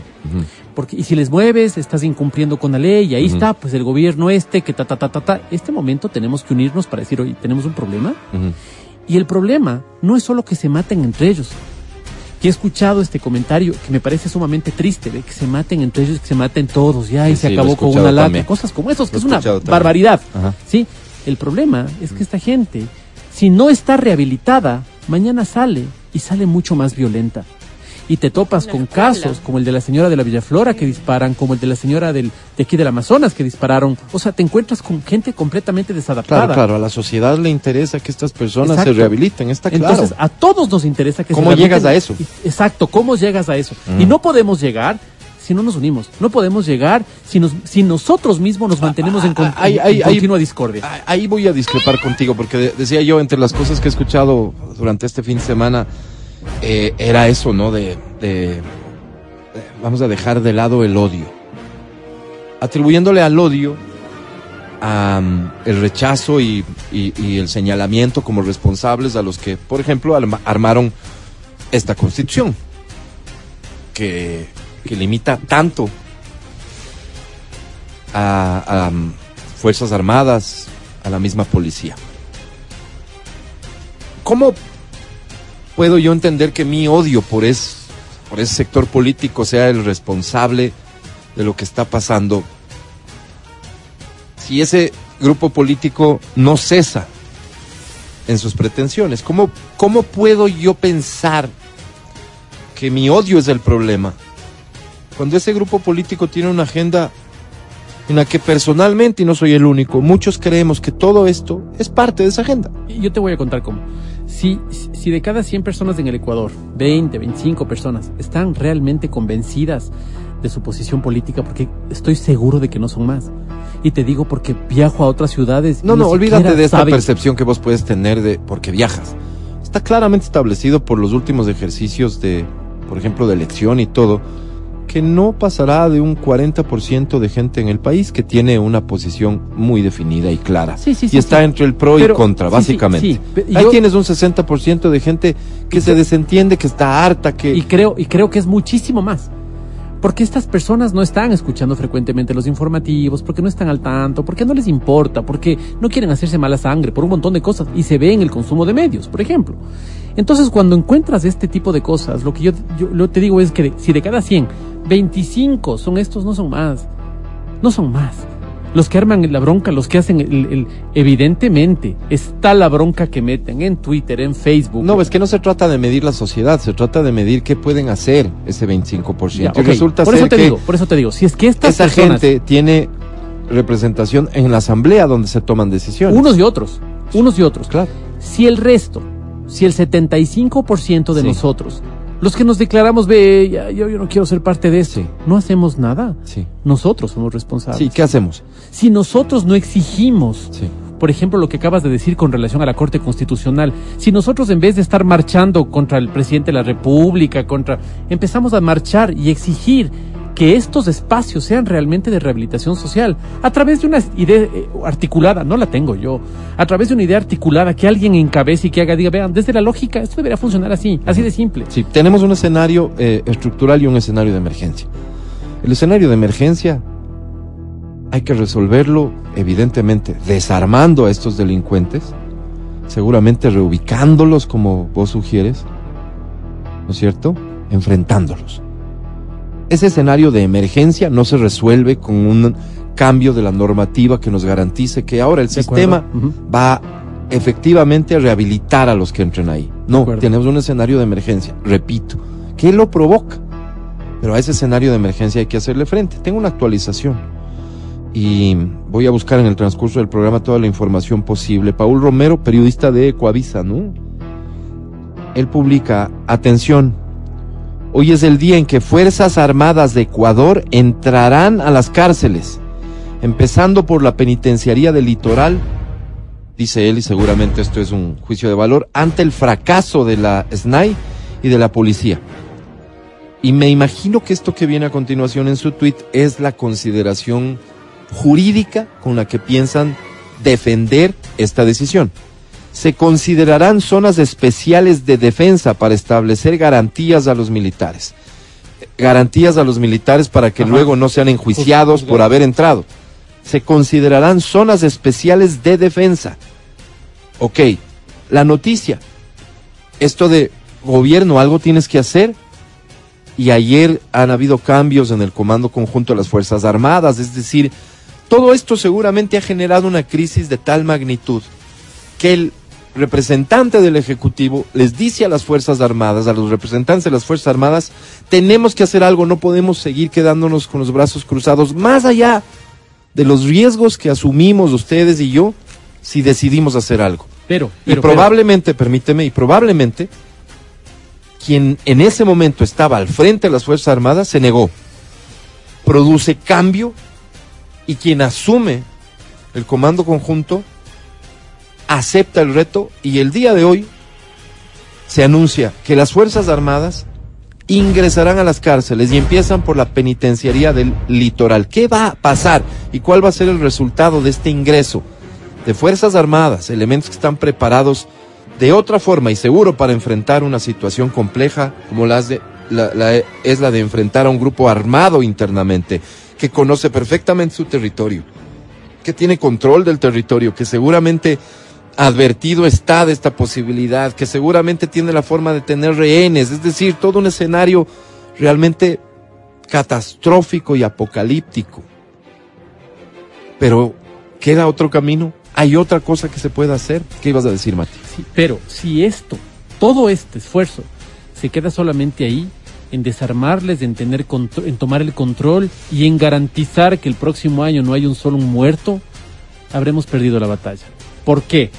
Porque y si les mueves estás incumpliendo con la ley y ahí está pues el gobierno este que ta ta ta ta ta. Este momento tenemos que unirnos para decir oye tenemos un problema. Y el problema no es solo que se maten entre ellos. Que he escuchado este comentario que me parece sumamente triste, de que se maten entre ellos, que se maten todos, ya, y Sí, se acabó con una lata, también. cosas como esos, que Lo es una también. barbaridad. Ajá. Sí, el problema es que esta gente, si no está rehabilitada, mañana sale y sale mucho más violenta. Y te topas con casos como el de la señora de la Villaflora que disparan, como el de la señora del, de aquí del Amazonas que dispararon. O sea, te encuentras con gente completamente desadaptada. Claro, claro, a la sociedad le interesa que estas personas Exacto. se rehabiliten, está claro. Entonces, a todos nos interesa que se ¿Cómo llegas a eso? Exacto, ¿cómo llegas a eso? Mm. Y no podemos llegar si no nos unimos. No podemos llegar si, nos, si nosotros mismos nos mantenemos en, con- Ah, en hay- hay- continua discordia. Ah, Ahí voy a discrepar contigo, porque de- decía yo, entre las cosas que he escuchado durante este fin de semana, eh, era eso, ¿no? De, Vamos a dejar de lado el odio. Atribuyéndole al odio el rechazo y, el señalamiento como responsables a los que, por ejemplo, arma- armaron esta constitución, que, que limita tanto a, Fuerzas Armadas, a la misma policía. ¿Cómo puedo yo entender que mi odio por, es, por ese sector político sea el responsable de lo que está pasando? Si ese grupo político no cesa en sus pretensiones, ¿cómo, cómo puedo yo pensar que mi odio es el problema cuando ese grupo político tiene una agenda en la que personalmente, y no soy el único, muchos creemos que todo esto es parte de esa agenda. Yo te voy a contar cómo. Si, si de cada 100 personas en el Ecuador, 20, 25 personas están realmente convencidas de su posición política, porque estoy seguro de que no son más. Y te digo porque viajo a otras ciudades. No, no, olvídate de esta saben- percepción que vos puedes tener de porque viajas. Está claramente establecido por los últimos ejercicios de, por ejemplo, de elección y todo, que no pasará de un 40% de gente en el país que tiene una posición muy definida y clara. Sí, sí, y sí, está sí. entre el pro Pero- y contra, básicamente. y Ahí yo- tienes un 60% de gente que se desentiende, que está harta, que... Y creo, y creo que es muchísimo más. Porque estas personas no están escuchando frecuentemente los informativos, porque no están al tanto, porque no les importa, porque no quieren hacerse mala sangre, por un montón de cosas. Y se ve en el consumo de medios, por ejemplo. Entonces, cuando encuentras este tipo de cosas, lo que yo, yo te digo es que de- si de cada 100, 25 son estos, no son más. No son más. Los que arman la bronca, los que hacen el, el- evidentemente, está la bronca que meten en Twitter, en Facebook. No, es que no se trata de medir la sociedad, se trata de medir qué pueden hacer ese 25%. Ya, Y resulta por eso ser te que digo, por eso te digo, si es que esa personas, gente tiene representación en la asamblea donde se toman decisiones. unos y otros, unos y otros, Claro. si el resto, si el 75% de Sí. nosotros, los que nos declaramos, ve, ya, yo, yo no quiero ser parte de Sí. no hacemos nada, Sí. nosotros somos responsables. Sí, ¿qué hacemos? Si nosotros no exigimos Sí. por ejemplo, lo que acabas de decir con relación a la Corte Constitucional. Si nosotros en vez de estar marchando contra el presidente de la República, contra, empezamos a marchar y exigir que estos espacios sean realmente de rehabilitación social, a través de una idea eh, articulada, no la tengo yo, a través de una idea articulada que alguien encabece y que haga, diga, vean, desde la lógica, esto debería funcionar así, así de simple. Sí, tenemos un escenario eh, estructural y un escenario de emergencia. El escenario de emergencia hay que resolverlo, evidentemente, desarmando a estos delincuentes, seguramente reubicándolos como vos sugieres, ¿no es cierto? Enfrentándolos. Ese escenario de emergencia no se resuelve con un cambio de la normativa que nos garantice que ahora el De sistema va efectivamente a rehabilitar a los que entren ahí. No, tenemos un escenario de emergencia, repito. ¿Qué lo provoca? Pero a ese escenario de emergencia hay que hacerle frente. Tengo una actualización y voy a buscar en el transcurso del programa toda la información posible. Paul Romero, periodista de Ecoavisa, ¿no? Él publica, atención, hoy es el día en que Fuerzas Armadas de Ecuador entrarán a las cárceles, empezando por la penitenciaría del litoral, dice él, y seguramente esto es un juicio de valor, ante el fracaso de la SNAI y de la policía. Y me imagino que esto que viene a continuación en su tweet es la consideración jurídica con la que piensan defender esta decisión. Se considerarán zonas especiales de defensa para establecer garantías a los militares. Garantías a los militares para que Ajá. luego no sean enjuiciados por haber entrado. Se considerarán zonas especiales de defensa. Ok, la noticia. Esto de gobierno, algo tienes que hacer. Y ayer han habido cambios en el Comando Conjunto de las Fuerzas Armadas. Es decir, todo esto seguramente ha generado una crisis de tal magnitud que el representante del Ejecutivo les dice a las Fuerzas Armadas, a los representantes de las Fuerzas Armadas, tenemos que hacer algo, no podemos seguir quedándonos con los brazos cruzados, más allá de los riesgos que asumimos ustedes y yo si decidimos hacer algo. Pero, Y pero, probablemente, permíteme, y probablemente quien en ese momento estaba al frente de las Fuerzas Armadas se negó. Produce cambio y quien asume el comando conjunto acepta el reto y el día de hoy se anuncia que las Fuerzas Armadas ingresarán a las cárceles y empiezan por la penitenciaría del litoral. ¿Qué va a pasar y cuál va a ser el resultado de este ingreso de Fuerzas Armadas, elementos que están preparados de otra forma y seguro para enfrentar una situación compleja como las de, es la de enfrentar a un grupo armado internamente, que conoce perfectamente su territorio, que tiene control del territorio, que seguramente advertido está de esta posibilidad, que seguramente tiene la forma de tener rehenes, es decir, todo un escenario realmente catastrófico y apocalíptico. Pero, ¿queda otro camino? ¿Hay otra cosa que se pueda hacer? ¿Qué ibas a decir, Mati? Sí, pero si esto, todo este esfuerzo, se queda solamente ahí, en desarmarles, en tener en tomar el control y en garantizar que el próximo año no haya un solo muerto, habremos perdido la batalla. ¿Por qué?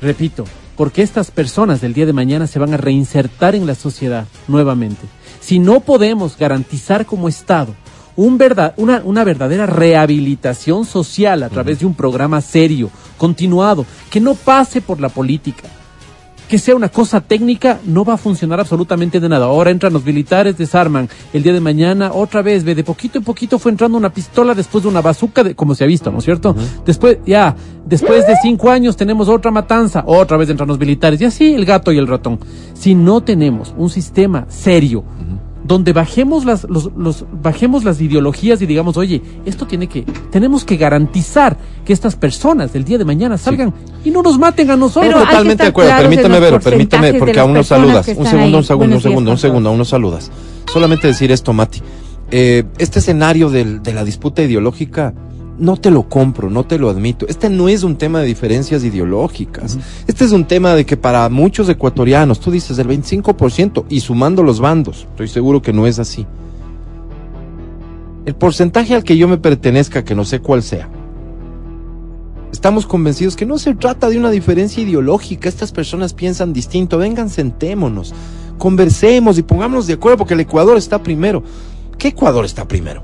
Repito, porque estas personas del día de mañana se van a reinsertar en la sociedad nuevamente. Si no podemos garantizar como Estado un verdad, una, una verdadera rehabilitación social a través de un programa serio, continuado, que no pase por la política, que sea una cosa técnica, no va a funcionar absolutamente de nada. Ahora entran los militares, desarman. El día de mañana, otra vez, ve, de poquito en poquito fue entrando una pistola después de una bazuca, de, como se ha visto, ¿no es cierto? Después, ya, después de cinco años tenemos otra matanza, otra vez entran los militares, y así el gato y el ratón. Si no tenemos un sistema serio, donde bajemos las, los, los- bajemos las ideologías y digamos, oye, esto tiene que, tenemos que garantizar que estas personas del día de mañana salgan y no nos maten a nosotros. Pero Totalmente de acuerdo. Permíteme, Vero, permíteme, porque aún nos personas saludas. Un segundo, ahí. un segundo, un segundo, un segundo, aún nos saludas. Solamente decir esto, Mati. Eh, este escenario del- de la disputa ideológica, no te lo compro, no te lo admito. Este no es un tema de diferencias ideológicas. Este es un tema de que para muchos ecuatorianos, tú dices el 25% y sumando los bandos, estoy seguro que no es así. El porcentaje al que yo me pertenezca, que no sé cuál sea, Estamos convencidos que no se trata de una diferencia ideológica. Estas personas piensan distinto. Vengan, sentémonos, conversemos y pongámonos de acuerdo porque el Ecuador está primero. ¿Qué Ecuador está primero?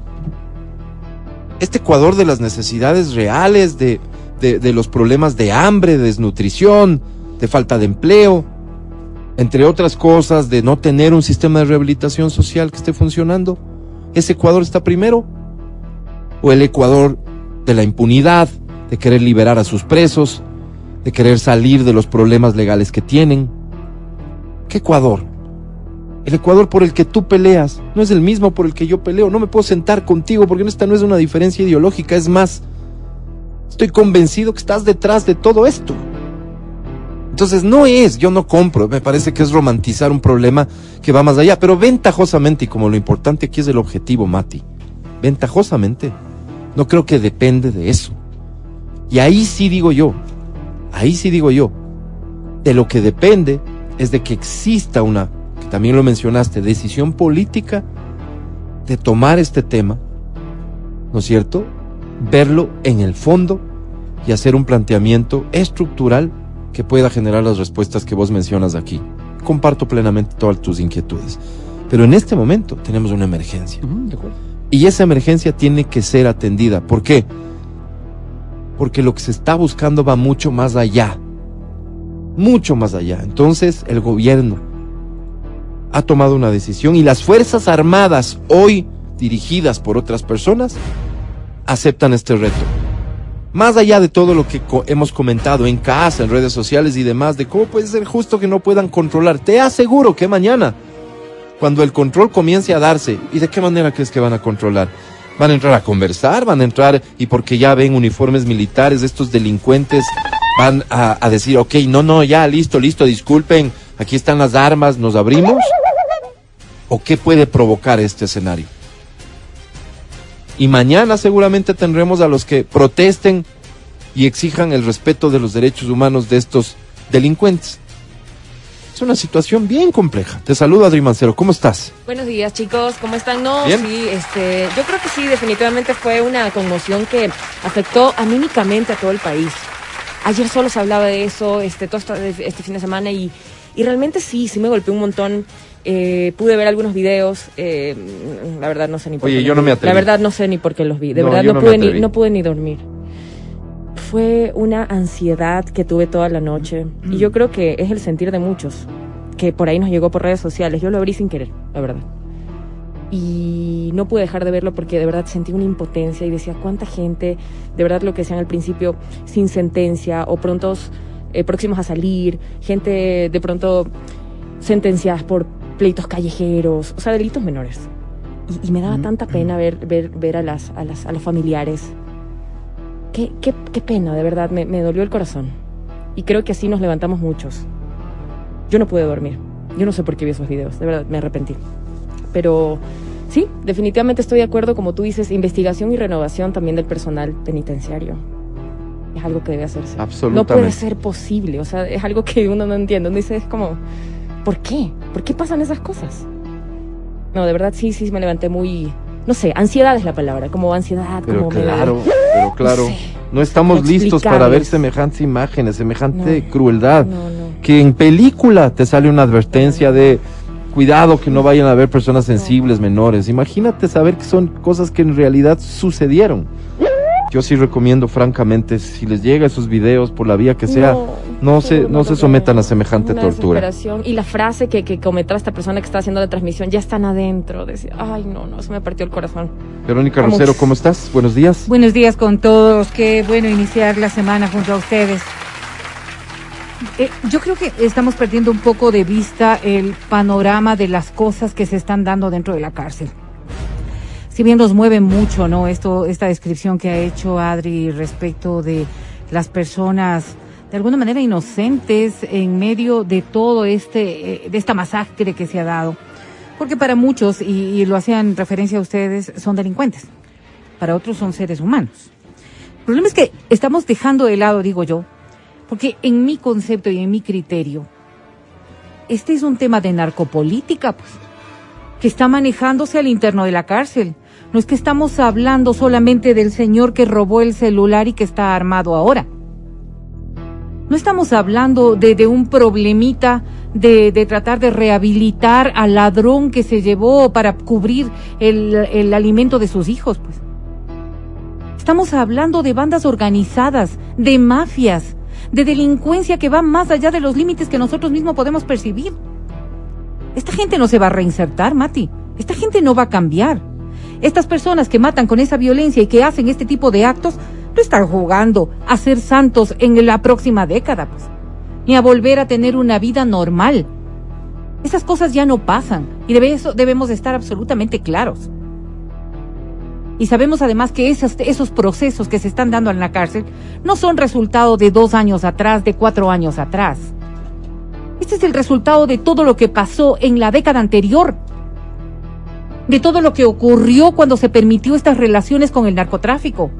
Este Ecuador de las necesidades reales, de, de, los problemas de hambre, de desnutrición, de falta de empleo, entre otras cosas, de no tener un sistema de rehabilitación social que esté funcionando. ¿Ese Ecuador está primero? ¿O el Ecuador de la impunidad, de querer liberar a sus presos, de querer salir de los problemas legales que tienen? ¿Qué Ecuador? El Ecuador por el que tú peleas no es el mismo por el que yo peleo. No me puedo sentar contigo porque esta no es una diferencia ideológica. Es más, estoy convencido que estás detrás de todo esto. Entonces no es, yo no compro, me parece que es romantizar un problema que va más allá, pero ventajosamente, y como lo importante aquí es el objetivo, Mati, ventajosamente, no creo que depende de eso. Y ahí sí digo yo, ahí sí digo yo, de lo que depende es de que exista una, que también lo mencionaste, decisión política de tomar este tema, ¿no es cierto? Verlo en el fondo y hacer un planteamiento estructural que pueda generar las respuestas que vos mencionas aquí. Comparto plenamente todas tus inquietudes. Pero en este momento tenemos una emergencia. Y esa emergencia tiene que ser atendida. ¿Por qué? Porque lo que se está buscando va mucho más allá mucho más allá. Entonces el gobierno ha tomado una decisión y las Fuerzas Armadas, hoy dirigidas por otras personas, aceptan este reto. Más allá de todo lo que hemos comentado en casa, en redes sociales y demás, de cómo puede ser justo que no puedan controlar, te aseguro que mañana, cuando el control comience a darse, ¿y de qué manera crees que van a controlar? Van a entrar a conversar, van a entrar y porque ya ven uniformes militares, estos delincuentes van a, decir, ok, no, no, ya, listo, listo, disculpen, aquí están las armas, nos abrimos? ¿O qué puede provocar este escenario? Y mañana seguramente tendremos a los que protesten y exijan el respeto de los derechos humanos de estos delincuentes. Es una situación bien compleja. Te saludo, Adri Mancero. ¿Cómo estás? Buenos días, chicos. ¿Cómo están? No, sí, este, yo creo que sí, definitivamente fue una conmoción que afectó anímicamente a todo el país. Ayer solo se hablaba de eso, este, todo este, fin de semana y, y realmente sí, sí me golpeó un montón. Eh, pude ver algunos videos, eh, la verdad no sé ni por qué. yo no me atreví. La verdad no sé ni por qué los vi, de verdad no, pude ni, no pude ni dormir. Fue una ansiedad que tuve toda la noche y yo creo que es el sentir de muchos, que por ahí nos llegó por redes sociales. Yo lo abrí sin querer, la verdad y no pude dejar de verlo porque de verdad sentí una impotencia y decía cuánta gente, de verdad lo que decían al principio, sin sentencia o prontos eh, próximos a salir, gente de pronto sentenciadas por pleitos callejeros, o sea, delitos menores. Y, me daba tanta pena ver, ver, ver a, las, a, las, a los familiares. Qué, qué, qué pena, de verdad, me, me dolió el corazón. Y creo que así nos levantamos muchos. Yo no pude dormir. Yo no sé por qué vi esos videos, de verdad, me arrepentí. Pero sí, definitivamente estoy de acuerdo, como tú dices, investigación y renovación también del personal penitenciario. Es algo que debe hacerse. Absolutamente. No puede ser posible, o sea, es algo que uno no entiende. Uno dice, es como, ¿por qué? ¿Por qué pasan esas cosas? No, de verdad sí, sí, me levanté muy, no sé, ansiedad es la palabra, como ansiedad, pero como claro, pero claro, no, estamos listos para ver semejantes imágenes, semejante crueldad, que en película te sale una advertencia de cuidado que no vayan a haber personas sensibles menores. Imagínate saber que son cosas que en realidad sucedieron. Yo sí recomiendo francamente, si les llega esos videos por la vía que sea, no, se, no, se sometan a semejante tortura. Y la frase que, que comentaba esta persona que está haciendo la transmisión, ya están adentro. Decía, ay, no, no, eso me partió el corazón. Verónica Rosero, ¿cómo estás? Buenos días. Buenos días con todos. Qué bueno iniciar la semana junto a ustedes. Eh, yo creo que estamos perdiendo un poco de vista el panorama de las cosas que se están dando dentro de la cárcel. Si bien nos mueve mucho, ¿no? Esto, esta descripción que ha hecho Adri respecto de las personas de alguna manera inocentes en medio de todo este, eh, de esta masacre que se ha dado. Porque para muchos, y, y lo hacían referencia a ustedes, son delincuentes. Para otros son seres humanos. El problema es que estamos dejando de lado, digo yo, porque en mi concepto y en mi criterio, este es un tema de narcopolítica, pues, que está manejándose al interno de la cárcel. No es que estamos hablando solamente del señor que robó el celular y que está armado ahora. No estamos hablando de, un problemita de, tratar de rehabilitar al ladrón que se llevó para cubrir el, el alimento de sus hijos, pues. Estamos hablando de bandas organizadas, de mafias, de delincuencia que va más allá de los límites que nosotros mismos podemos percibir. Esta gente no se va a reinsertar, Mati. Esta gente no va a cambiar. Estas personas que matan con esa violencia y que hacen este tipo de actos no están jugando a ser santos en la próxima década, pues, ni a volver a tener una vida normal. Esas cosas ya no pasan y de eso debemos estar absolutamente claros. Y sabemos además que esos, esos procesos que se están dando en la cárcel no son resultado de dos años atrás, de cuatro años atrás. Este es el resultado de todo lo que pasó en la década anterior, de todo lo que ocurrió cuando se permitió estas relaciones con el narcotráfico.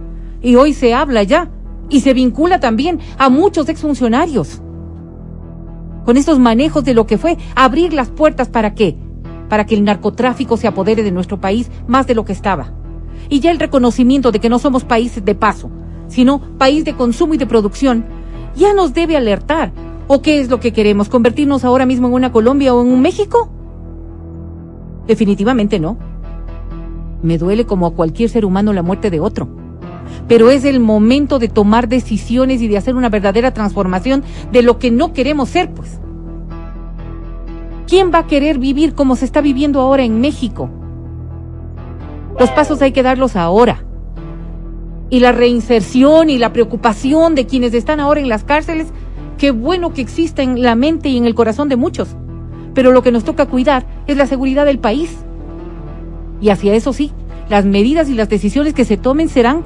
Y hoy se habla ya y se vincula también a muchos exfuncionarios. Con estos manejos de lo que fue abrir las puertas para qué? Para que el narcotráfico se apodere de nuestro país más de lo que estaba. Y ya el reconocimiento de que no somos países de paso, sino país de consumo y de producción, ya nos debe alertar. ¿O qué es lo que queremos? ¿Convertirnos ahora mismo en una Colombia o en un México? Definitivamente no. Me duele como a cualquier ser humano la muerte de otro. Pero es el momento de tomar decisiones y de hacer una verdadera transformación de lo que no queremos ser, pues. ¿Quién va a querer vivir como se está viviendo ahora en México? Los pasos hay que darlos ahora. Y la reinserción y la preocupación de quienes están ahora en las cárceles, qué bueno que exista en la mente y en el corazón de muchos pero lo que nos toca cuidar es la seguridad del país. Y hacia eso sí, las medidas y las decisiones que se tomen serán,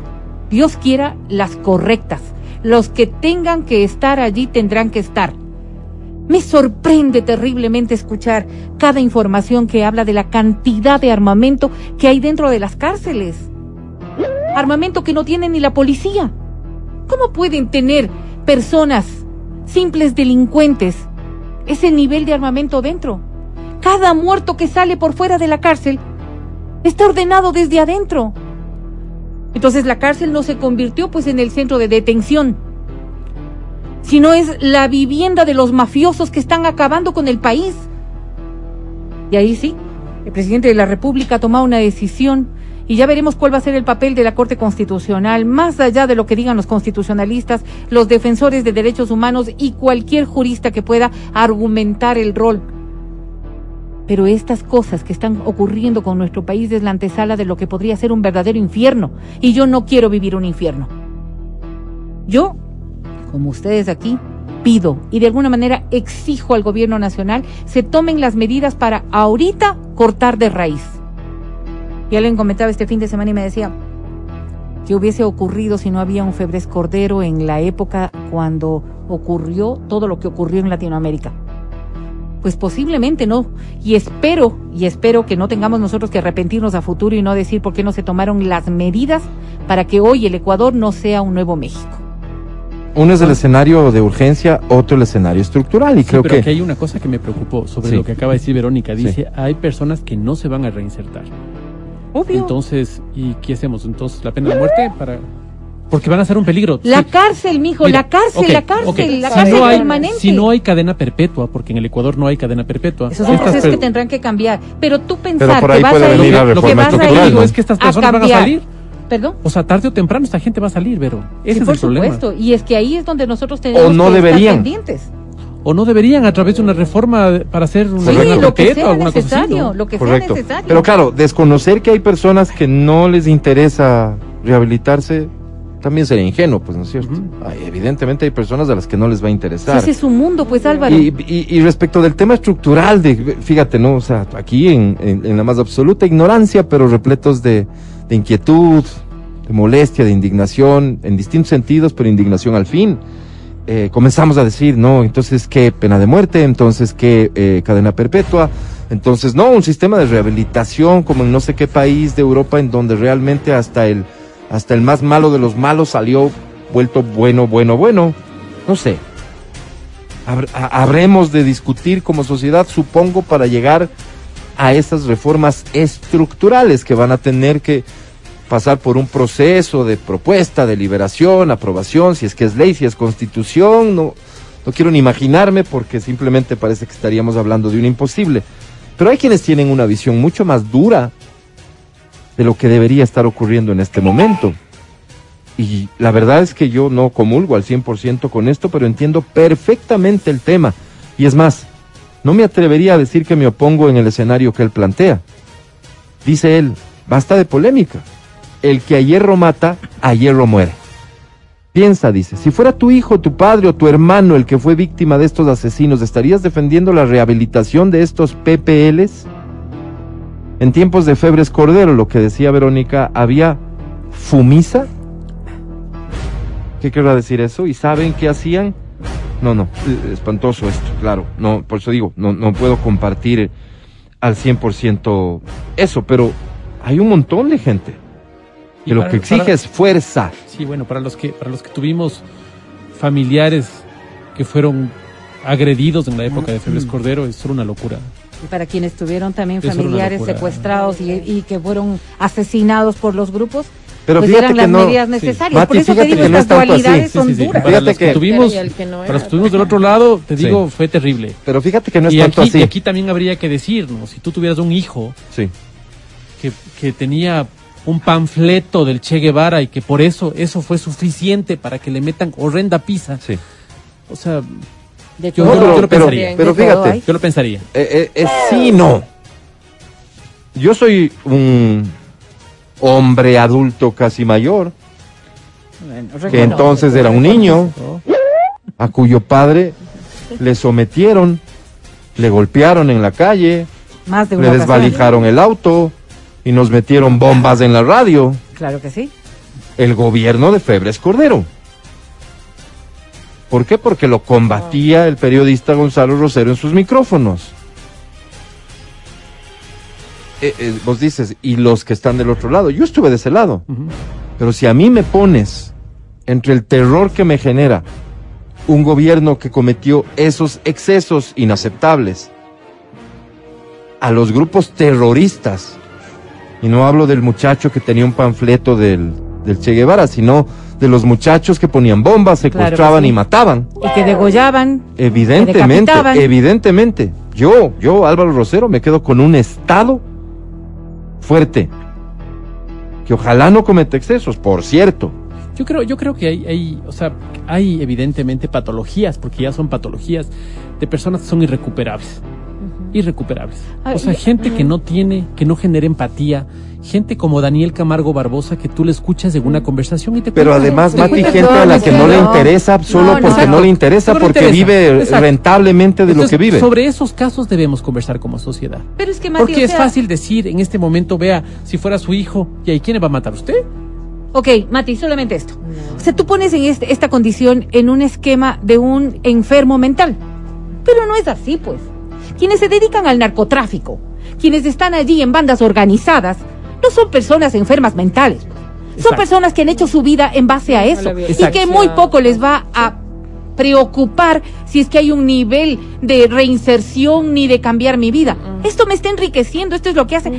Dios quiera, las correctas. Los que tengan que estar allí tendrán que estar. Me sorprende terriblemente escuchar cada información que habla de la cantidad de armamento que hay dentro de las cárceles. Armamento que no tiene ni la policía. ¿Cómo pueden tener personas, simples delincuentes, ese nivel de armamento dentro. Cada muerto que sale por fuera de la cárcel está ordenado desde adentro. Entonces la cárcel no se convirtió pues en el centro de detención, sino es la vivienda de los mafiosos que están acabando con el país. Y ahí sí, el presidente de la República ha tomado una decisión y ya veremos cuál va a ser el papel de la Corte Constitucional, más allá de lo que digan los constitucionalistas, los defensores de derechos humanos y cualquier jurista que pueda argumentar el rol. Pero estas cosas que están ocurriendo con nuestro país es la antesala de lo que podría ser un verdadero infierno. Y yo no quiero vivir un infierno. Yo, como ustedes aquí, pido y de alguna manera exijo al gobierno nacional se tomen las medidas para ahorita cortar de raíz y alguien comentaba este fin de semana y me decía, ¿qué hubiese ocurrido si no había un Febres Cordero en la época cuando ocurrió todo lo que ocurrió en Latinoamérica? Pues posiblemente no. Y espero, y espero que no tengamos nosotros que arrepentirnos a futuro y no decir por qué no se tomaron las medidas para que hoy el Ecuador no sea un nuevo México. Uno es el escenario de urgencia, otro el escenario estructural. Y creo pero que hay una cosa que me preocupó sobre lo que acaba de decir Verónica. Dice, hay personas que no se van a reinsertar. Entonces, ¿y qué hacemos? Entonces, la pena de muerte para porque van a ser un peligro. La cárcel, mijo, la cárcel, la cárcel, la si cárcel no permanente. Si no hay cadena perpetua, porque en el Ecuador no hay cadena perpetua. Esos son cosas que tendrán que cambiar. Pero tú pensar que vas a ir, lo que vas a ir, es que estas personas van a salir. ¿Perdón? O sea, tarde o temprano esta gente va a salir, pero ese sí, es por el problema. supuesto. Y es que ahí es donde nosotros tenemos o no que deberían. estar pendientes o no deberían a través de una reforma para hacer una sí, lo que sea necesario, lo que Correcto. sea necesario. Pero claro, desconocer que hay personas que no les interesa rehabilitarse también sería ingenuo, pues, ¿no es cierto? evidentemente hay personas a las que no les va a interesar. Ese es su mundo, pues, Álvaro. Y, y, respecto del tema estructural, de, fíjate, ¿no? O sea, aquí en, en, la más absoluta ignorancia, pero repletos de, de inquietud, de molestia, de indignación, en distintos sentidos, pero indignación al fin. Eh, comenzamos a decir, no, entonces qué pena de muerte, entonces qué eh, cadena perpetua, entonces no, un sistema de rehabilitación como en no sé qué país de Europa en donde realmente hasta el, hasta el más malo de los malos salió vuelto bueno, bueno, bueno, no sé. Habremos de discutir como sociedad, supongo, para llegar a esas reformas estructurales que van a tener que pasar por un proceso de propuesta, de liberación, aprobación, si es que es ley, si es constitución, no, no quiero ni imaginarme porque simplemente parece que estaríamos hablando de un imposible. Pero hay quienes tienen una visión mucho más dura de lo que debería estar ocurriendo en este momento. Y la verdad es que yo no comulgo al 100% con esto, pero entiendo perfectamente el tema. Y es más, no me atrevería a decir que me opongo en el escenario que él plantea. Dice él, basta de polémica el que a hierro mata, a hierro muere. Piensa, dice, si fuera tu hijo, tu padre o tu hermano el que fue víctima de estos asesinos, ¿estarías defendiendo la rehabilitación de estos PPLs? En tiempos de Febres Cordero, lo que decía Verónica, había fumisa. ¿Qué querrá decir eso? ¿Y saben qué hacían? No, no, eh, espantoso esto, claro. No, por eso digo, no, no puedo compartir al 100% eso, pero hay un montón de gente que lo que exige es fuerza. Sí, bueno, para los que para los que tuvimos familiares que fueron agredidos en la época de Febres Cordero, es solo una locura. Y para quienes tuvieron también familiares secuestrados y, que fueron asesinados por los grupos, pero pues eran las medidas necesarias. por eso te digo, estas dualidades son duras. Para los que, tuvimos, para los que tuvimos del otro lado, te digo, fue terrible. Pero fíjate que no es y tanto aquí, así. Y aquí también habría que decirnos, si tú tuvieras un hijo sí. que, que tenía un panfleto del Che Guevara y que por eso eso fue suficiente para que le metan horrenda pizza. Sí. O sea, yo, yo, lo pensaría. Pero, fíjate, yo lo pensaría. Eh, eh, sí, no. Yo soy un hombre adulto casi mayor, que entonces era un niño, a cuyo padre le sometieron, le golpearon en la calle, le desvalijaron el auto, y nos metieron bombas en la radio. Claro que sí. El gobierno de Febres Cordero. ¿Por qué? Porque lo combatía el periodista Gonzalo Rosero en sus micrófonos. Eh, eh, vos dices, y los que están del otro lado, yo estuve de ese lado. Pero si a mí me pones entre el terror que me genera un gobierno que cometió esos excesos inaceptables a los grupos terroristas y no hablo del muchacho que tenía un panfleto del, Che Guevara, sino de los muchachos que ponían bombas, secuestraban y mataban. Y que degollaban. Evidentemente, evidentemente. Yo, yo, Álvaro Rosero, me quedo con un Estado fuerte. Que ojalá no cometa excesos, por cierto. Yo creo, yo creo que hay, hay, o sea, hay evidentemente patologías, porque ya son patologías de personas que son irrecuperables irrecuperables. o sea, gente que no tiene, que no genera empatía, gente como Daniel Camargo Barbosa que tú le escuchas en una conversación y te Pero además, Mati, gente a la que no, le interesa solo porque no le interesa, porque vive rentablemente de lo que vive. Sobre esos casos debemos conversar como sociedad. Pero es que Porque es fácil decir en este momento, vea, si fuera su hijo, ¿y ahí quién le va a matar usted? Ok, Mati, solamente esto. O sea, tú pones en este, esta condición en un esquema de un enfermo mental. Pero no es así, pues quienes se dedican al narcotráfico, quienes están allí en bandas organizadas, no son personas enfermas mentales. Son personas que han hecho su vida en base a eso y que muy poco les va a preocupar si es que hay un nivel de reinserción ni de cambiar mi vida. Esto me está enriqueciendo, esto es lo que hace.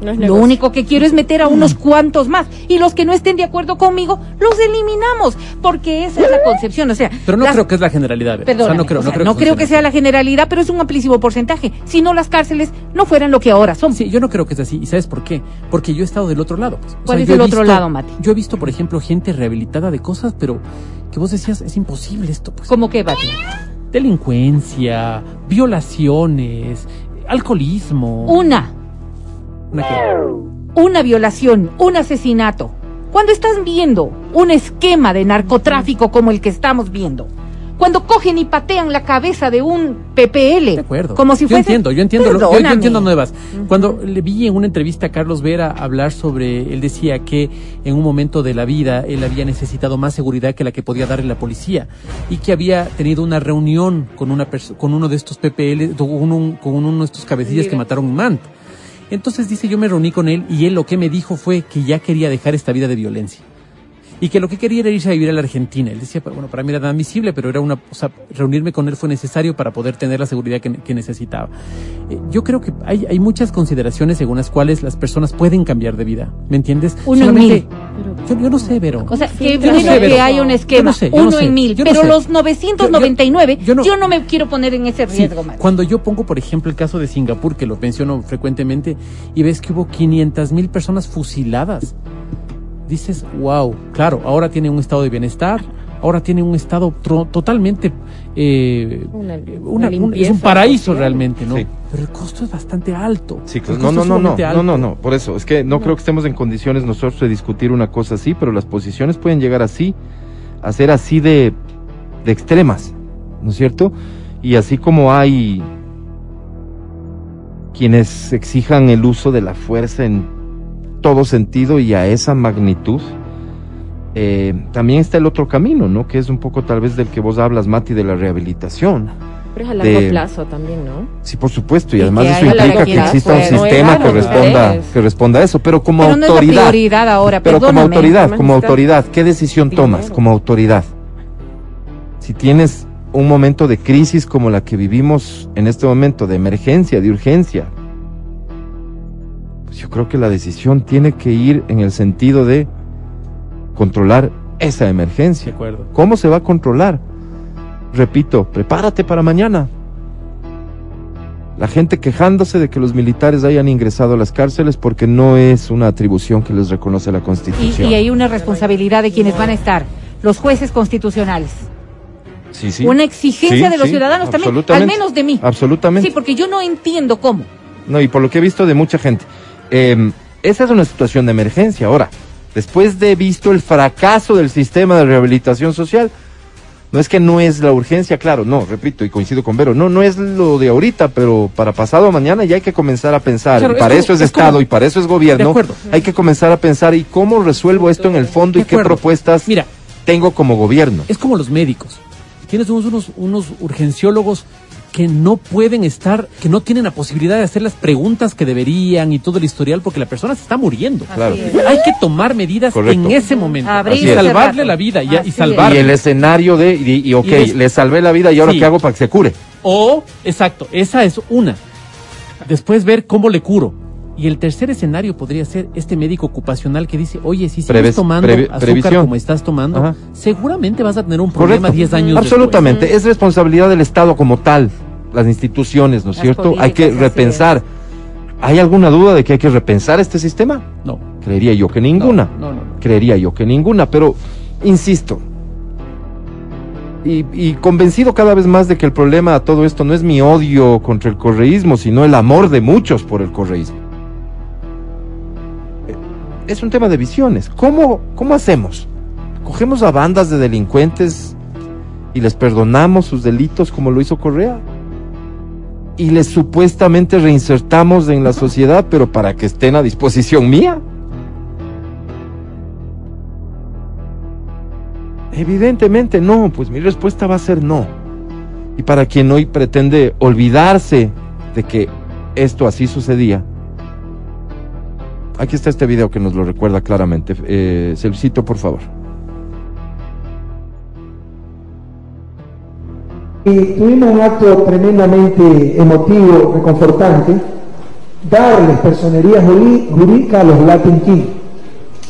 lo único que quiero es meter a unos cuantos más y los que no estén de acuerdo conmigo los eliminamos porque esa es la concepción, o sea, pero no creo que es la generalidad. Perdón, no creo, no creo, que, sea la generalidad, pero es un amplísimo porcentaje. Si no las cárceles no fueran lo que ahora son. Sí, yo no creo que es así. ¿Y sabes por qué? Porque yo he estado del otro lado. Pues. ¿Cuál es el otro lado, Mati? Yo he visto, por ejemplo, gente rehabilitada de cosas, pero que vos decías, es imposible esto. Pues. ¿Cómo qué, Bati? Delincuencia, violaciones, alcoholismo. Una. ¿Una qué? Una violación, un asesinato. Cuando estás viendo un esquema de narcotráfico como el que estamos viendo, cuando cogen y patean la cabeza de un PPL. De acuerdo. Como si fuese... Yo entiendo, yo entiendo, yo, entiendo nuevas. Cuando le vi en una entrevista a Carlos Vera hablar sobre, él decía que en un momento de la vida él había necesitado más seguridad que la que podía darle la policía y que había tenido una reunión con una con uno de estos PPL, con, uno de estos cabecillas que mataron un Mant. Entonces dice, yo me reuní con él y él lo que me dijo fue que ya quería dejar esta vida de violencia y que lo que quería era irse a vivir a la Argentina. Él decía, bueno, para mí era admisible, pero era una, o sea, reunirme con él fue necesario para poder tener la seguridad que, necesitaba. Eh, yo creo que hay, hay muchas consideraciones según las cuales las personas pueden cambiar de vida, ¿me entiendes? Uno en mil. Yo, yo, no sé, Vero. O sea, que yo no sé, que hay un esquema, uno en mil, pero los 999, yo, no, yo no me quiero poner en ese riesgo, sí, Cuando yo pongo, por ejemplo, el caso de Singapur, que lo menciono frecuentemente, y ves que hubo 500 mil personas fusiladas dices, wow, claro, ahora tiene un estado de bienestar, ahora tiene un estado totalmente eh, es un paraíso realmente, ¿no? Pero el costo es bastante alto. Sí, no, no, no, no, no, no, no, por eso, es que no, creo que estemos en condiciones nosotros de discutir una cosa así, pero las posiciones pueden llegar así a ser así de, de extremas, ¿no es cierto? Y así como hay quienes exijan el uso de la fuerza en todo sentido y a esa magnitud, eh, también está el otro camino, ¿no? Que es un poco tal vez del que vos hablas, Mati, de la rehabilitación. Pero es a largo plazo también, ¿no? Sí, por supuesto, y, además eso implica que exista un sistema que responda, que responda a eso, pero como pero autoridad. No es la prioridad ahora, pero como autoridad, como autoridad, ¿qué decisión tomas como autoridad? Si tienes un momento de crisis como la que vivimos en este momento, de emergencia, de urgencia, pues yo creo que la decisión tiene que ir en el sentido de controlar esa emergencia. De acuerdo. ¿Cómo se va a controlar? Repito, prepárate para mañana. La gente quejándose de que los militares hayan ingresado a las cárceles porque no es una atribución que les reconoce la Constitución. Y, hay una responsabilidad de quienes van a estar, los jueces constitucionales. Sí, sí. Una exigencia de los ciudadanos también, al menos de mí. Absolutamente. Sí, porque yo no entiendo cómo. No, y por lo que he visto de mucha gente. Eh, esa es una situación de emergencia. Ahora, después de visto el fracaso del sistema de rehabilitación social, no es que no es la urgencia, claro, no, repito, y coincido con Vero, no, no es lo de ahorita, pero para pasado mañana ya hay que comenzar a pensar, para eso es, Estado y para eso es gobierno, hay que comenzar a pensar y cómo resuelvo esto en el fondo y qué propuestas Mira, tengo como gobierno. Es como los médicos. Tienes unos, unos urgenciólogos que no pueden estar, que no tienen la posibilidad de hacer las preguntas que deberían y todo el historial porque la persona se está muriendo. Claro. Hay que tomar medidas en ese momento y salvarle la vida y, y salvarle. Y el escenario de, y, ok, le salvé la vida y ahora qué hago para que se cure. O, exacto, esa es una. Después ver cómo le curo. Y el tercer escenario podría ser este médico ocupacional que dice, oye, si sigues tomando azúcar como estás tomando, seguramente vas a tener un problema 10 años Absolutamente, es responsabilidad del Estado como tal, las instituciones, ¿no es cierto? Hay que repensar. ¿Hay alguna duda de que hay que repensar este sistema? No. Creería yo que ninguna. No, no, Creería yo que ninguna, pero insisto, y, y, convencido cada vez más de que el problema a todo esto no es mi odio contra el correísmo, sino el amor de muchos por el correísmo es un tema de visiones. ¿Cómo, cómo hacemos? ¿Cogemos a bandas de delincuentes y les perdonamos sus delitos como lo hizo Correa? Y les supuestamente reinsertamos en la sociedad, pero para que estén a disposición mía. Evidentemente no, pues mi respuesta va a ser no. Y para quien hoy pretende olvidarse de que esto así sucedía, Aquí está este video que nos lo recuerda claramente. Eh, por favor. Y tuvimos un acto tremendamente emotivo, reconfortante, darles personería jurídica a los Latin King.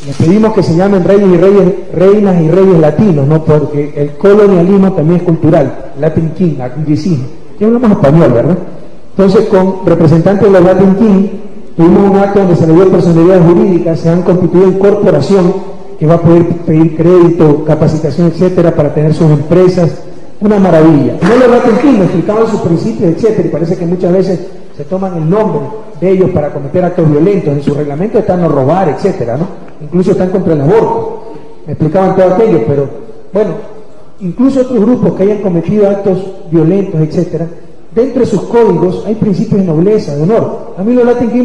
Les pedimos que se llamen reyes y reyes, reinas y reyes latinos, ¿no? Porque el colonialismo también es cultural, Latin King, anglicismo. Ya hablamos español, ¿verdad? Entonces, con representantes de los Latin King, Tuvimos un acto donde se le dio personalidad jurídica, se han constituido en corporación que va a poder pedir crédito, capacitación, etcétera, para tener sus empresas. Una maravilla. No lo va me explicaban sus principios, etcétera, y parece que muchas veces se toman el nombre de ellos para cometer actos violentos. En su reglamento están no robar, etcétera, ¿no? Incluso están contra el aborto. Me explicaban todo aquello, pero bueno, incluso otros grupos que hayan cometido actos violentos, etcétera, dentro de sus códigos hay principios de nobleza, de honor. A mí los Latin Kings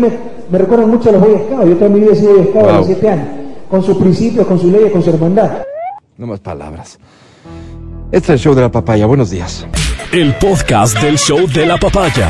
me, recuerdan mucho a los Boy Scouts. Yo también he sido Boy Scout a los siete años, con sus principios, con sus leyes, con su hermandad. No más palabras. Este es el show de la papaya. Buenos días. El podcast del show de la papaya.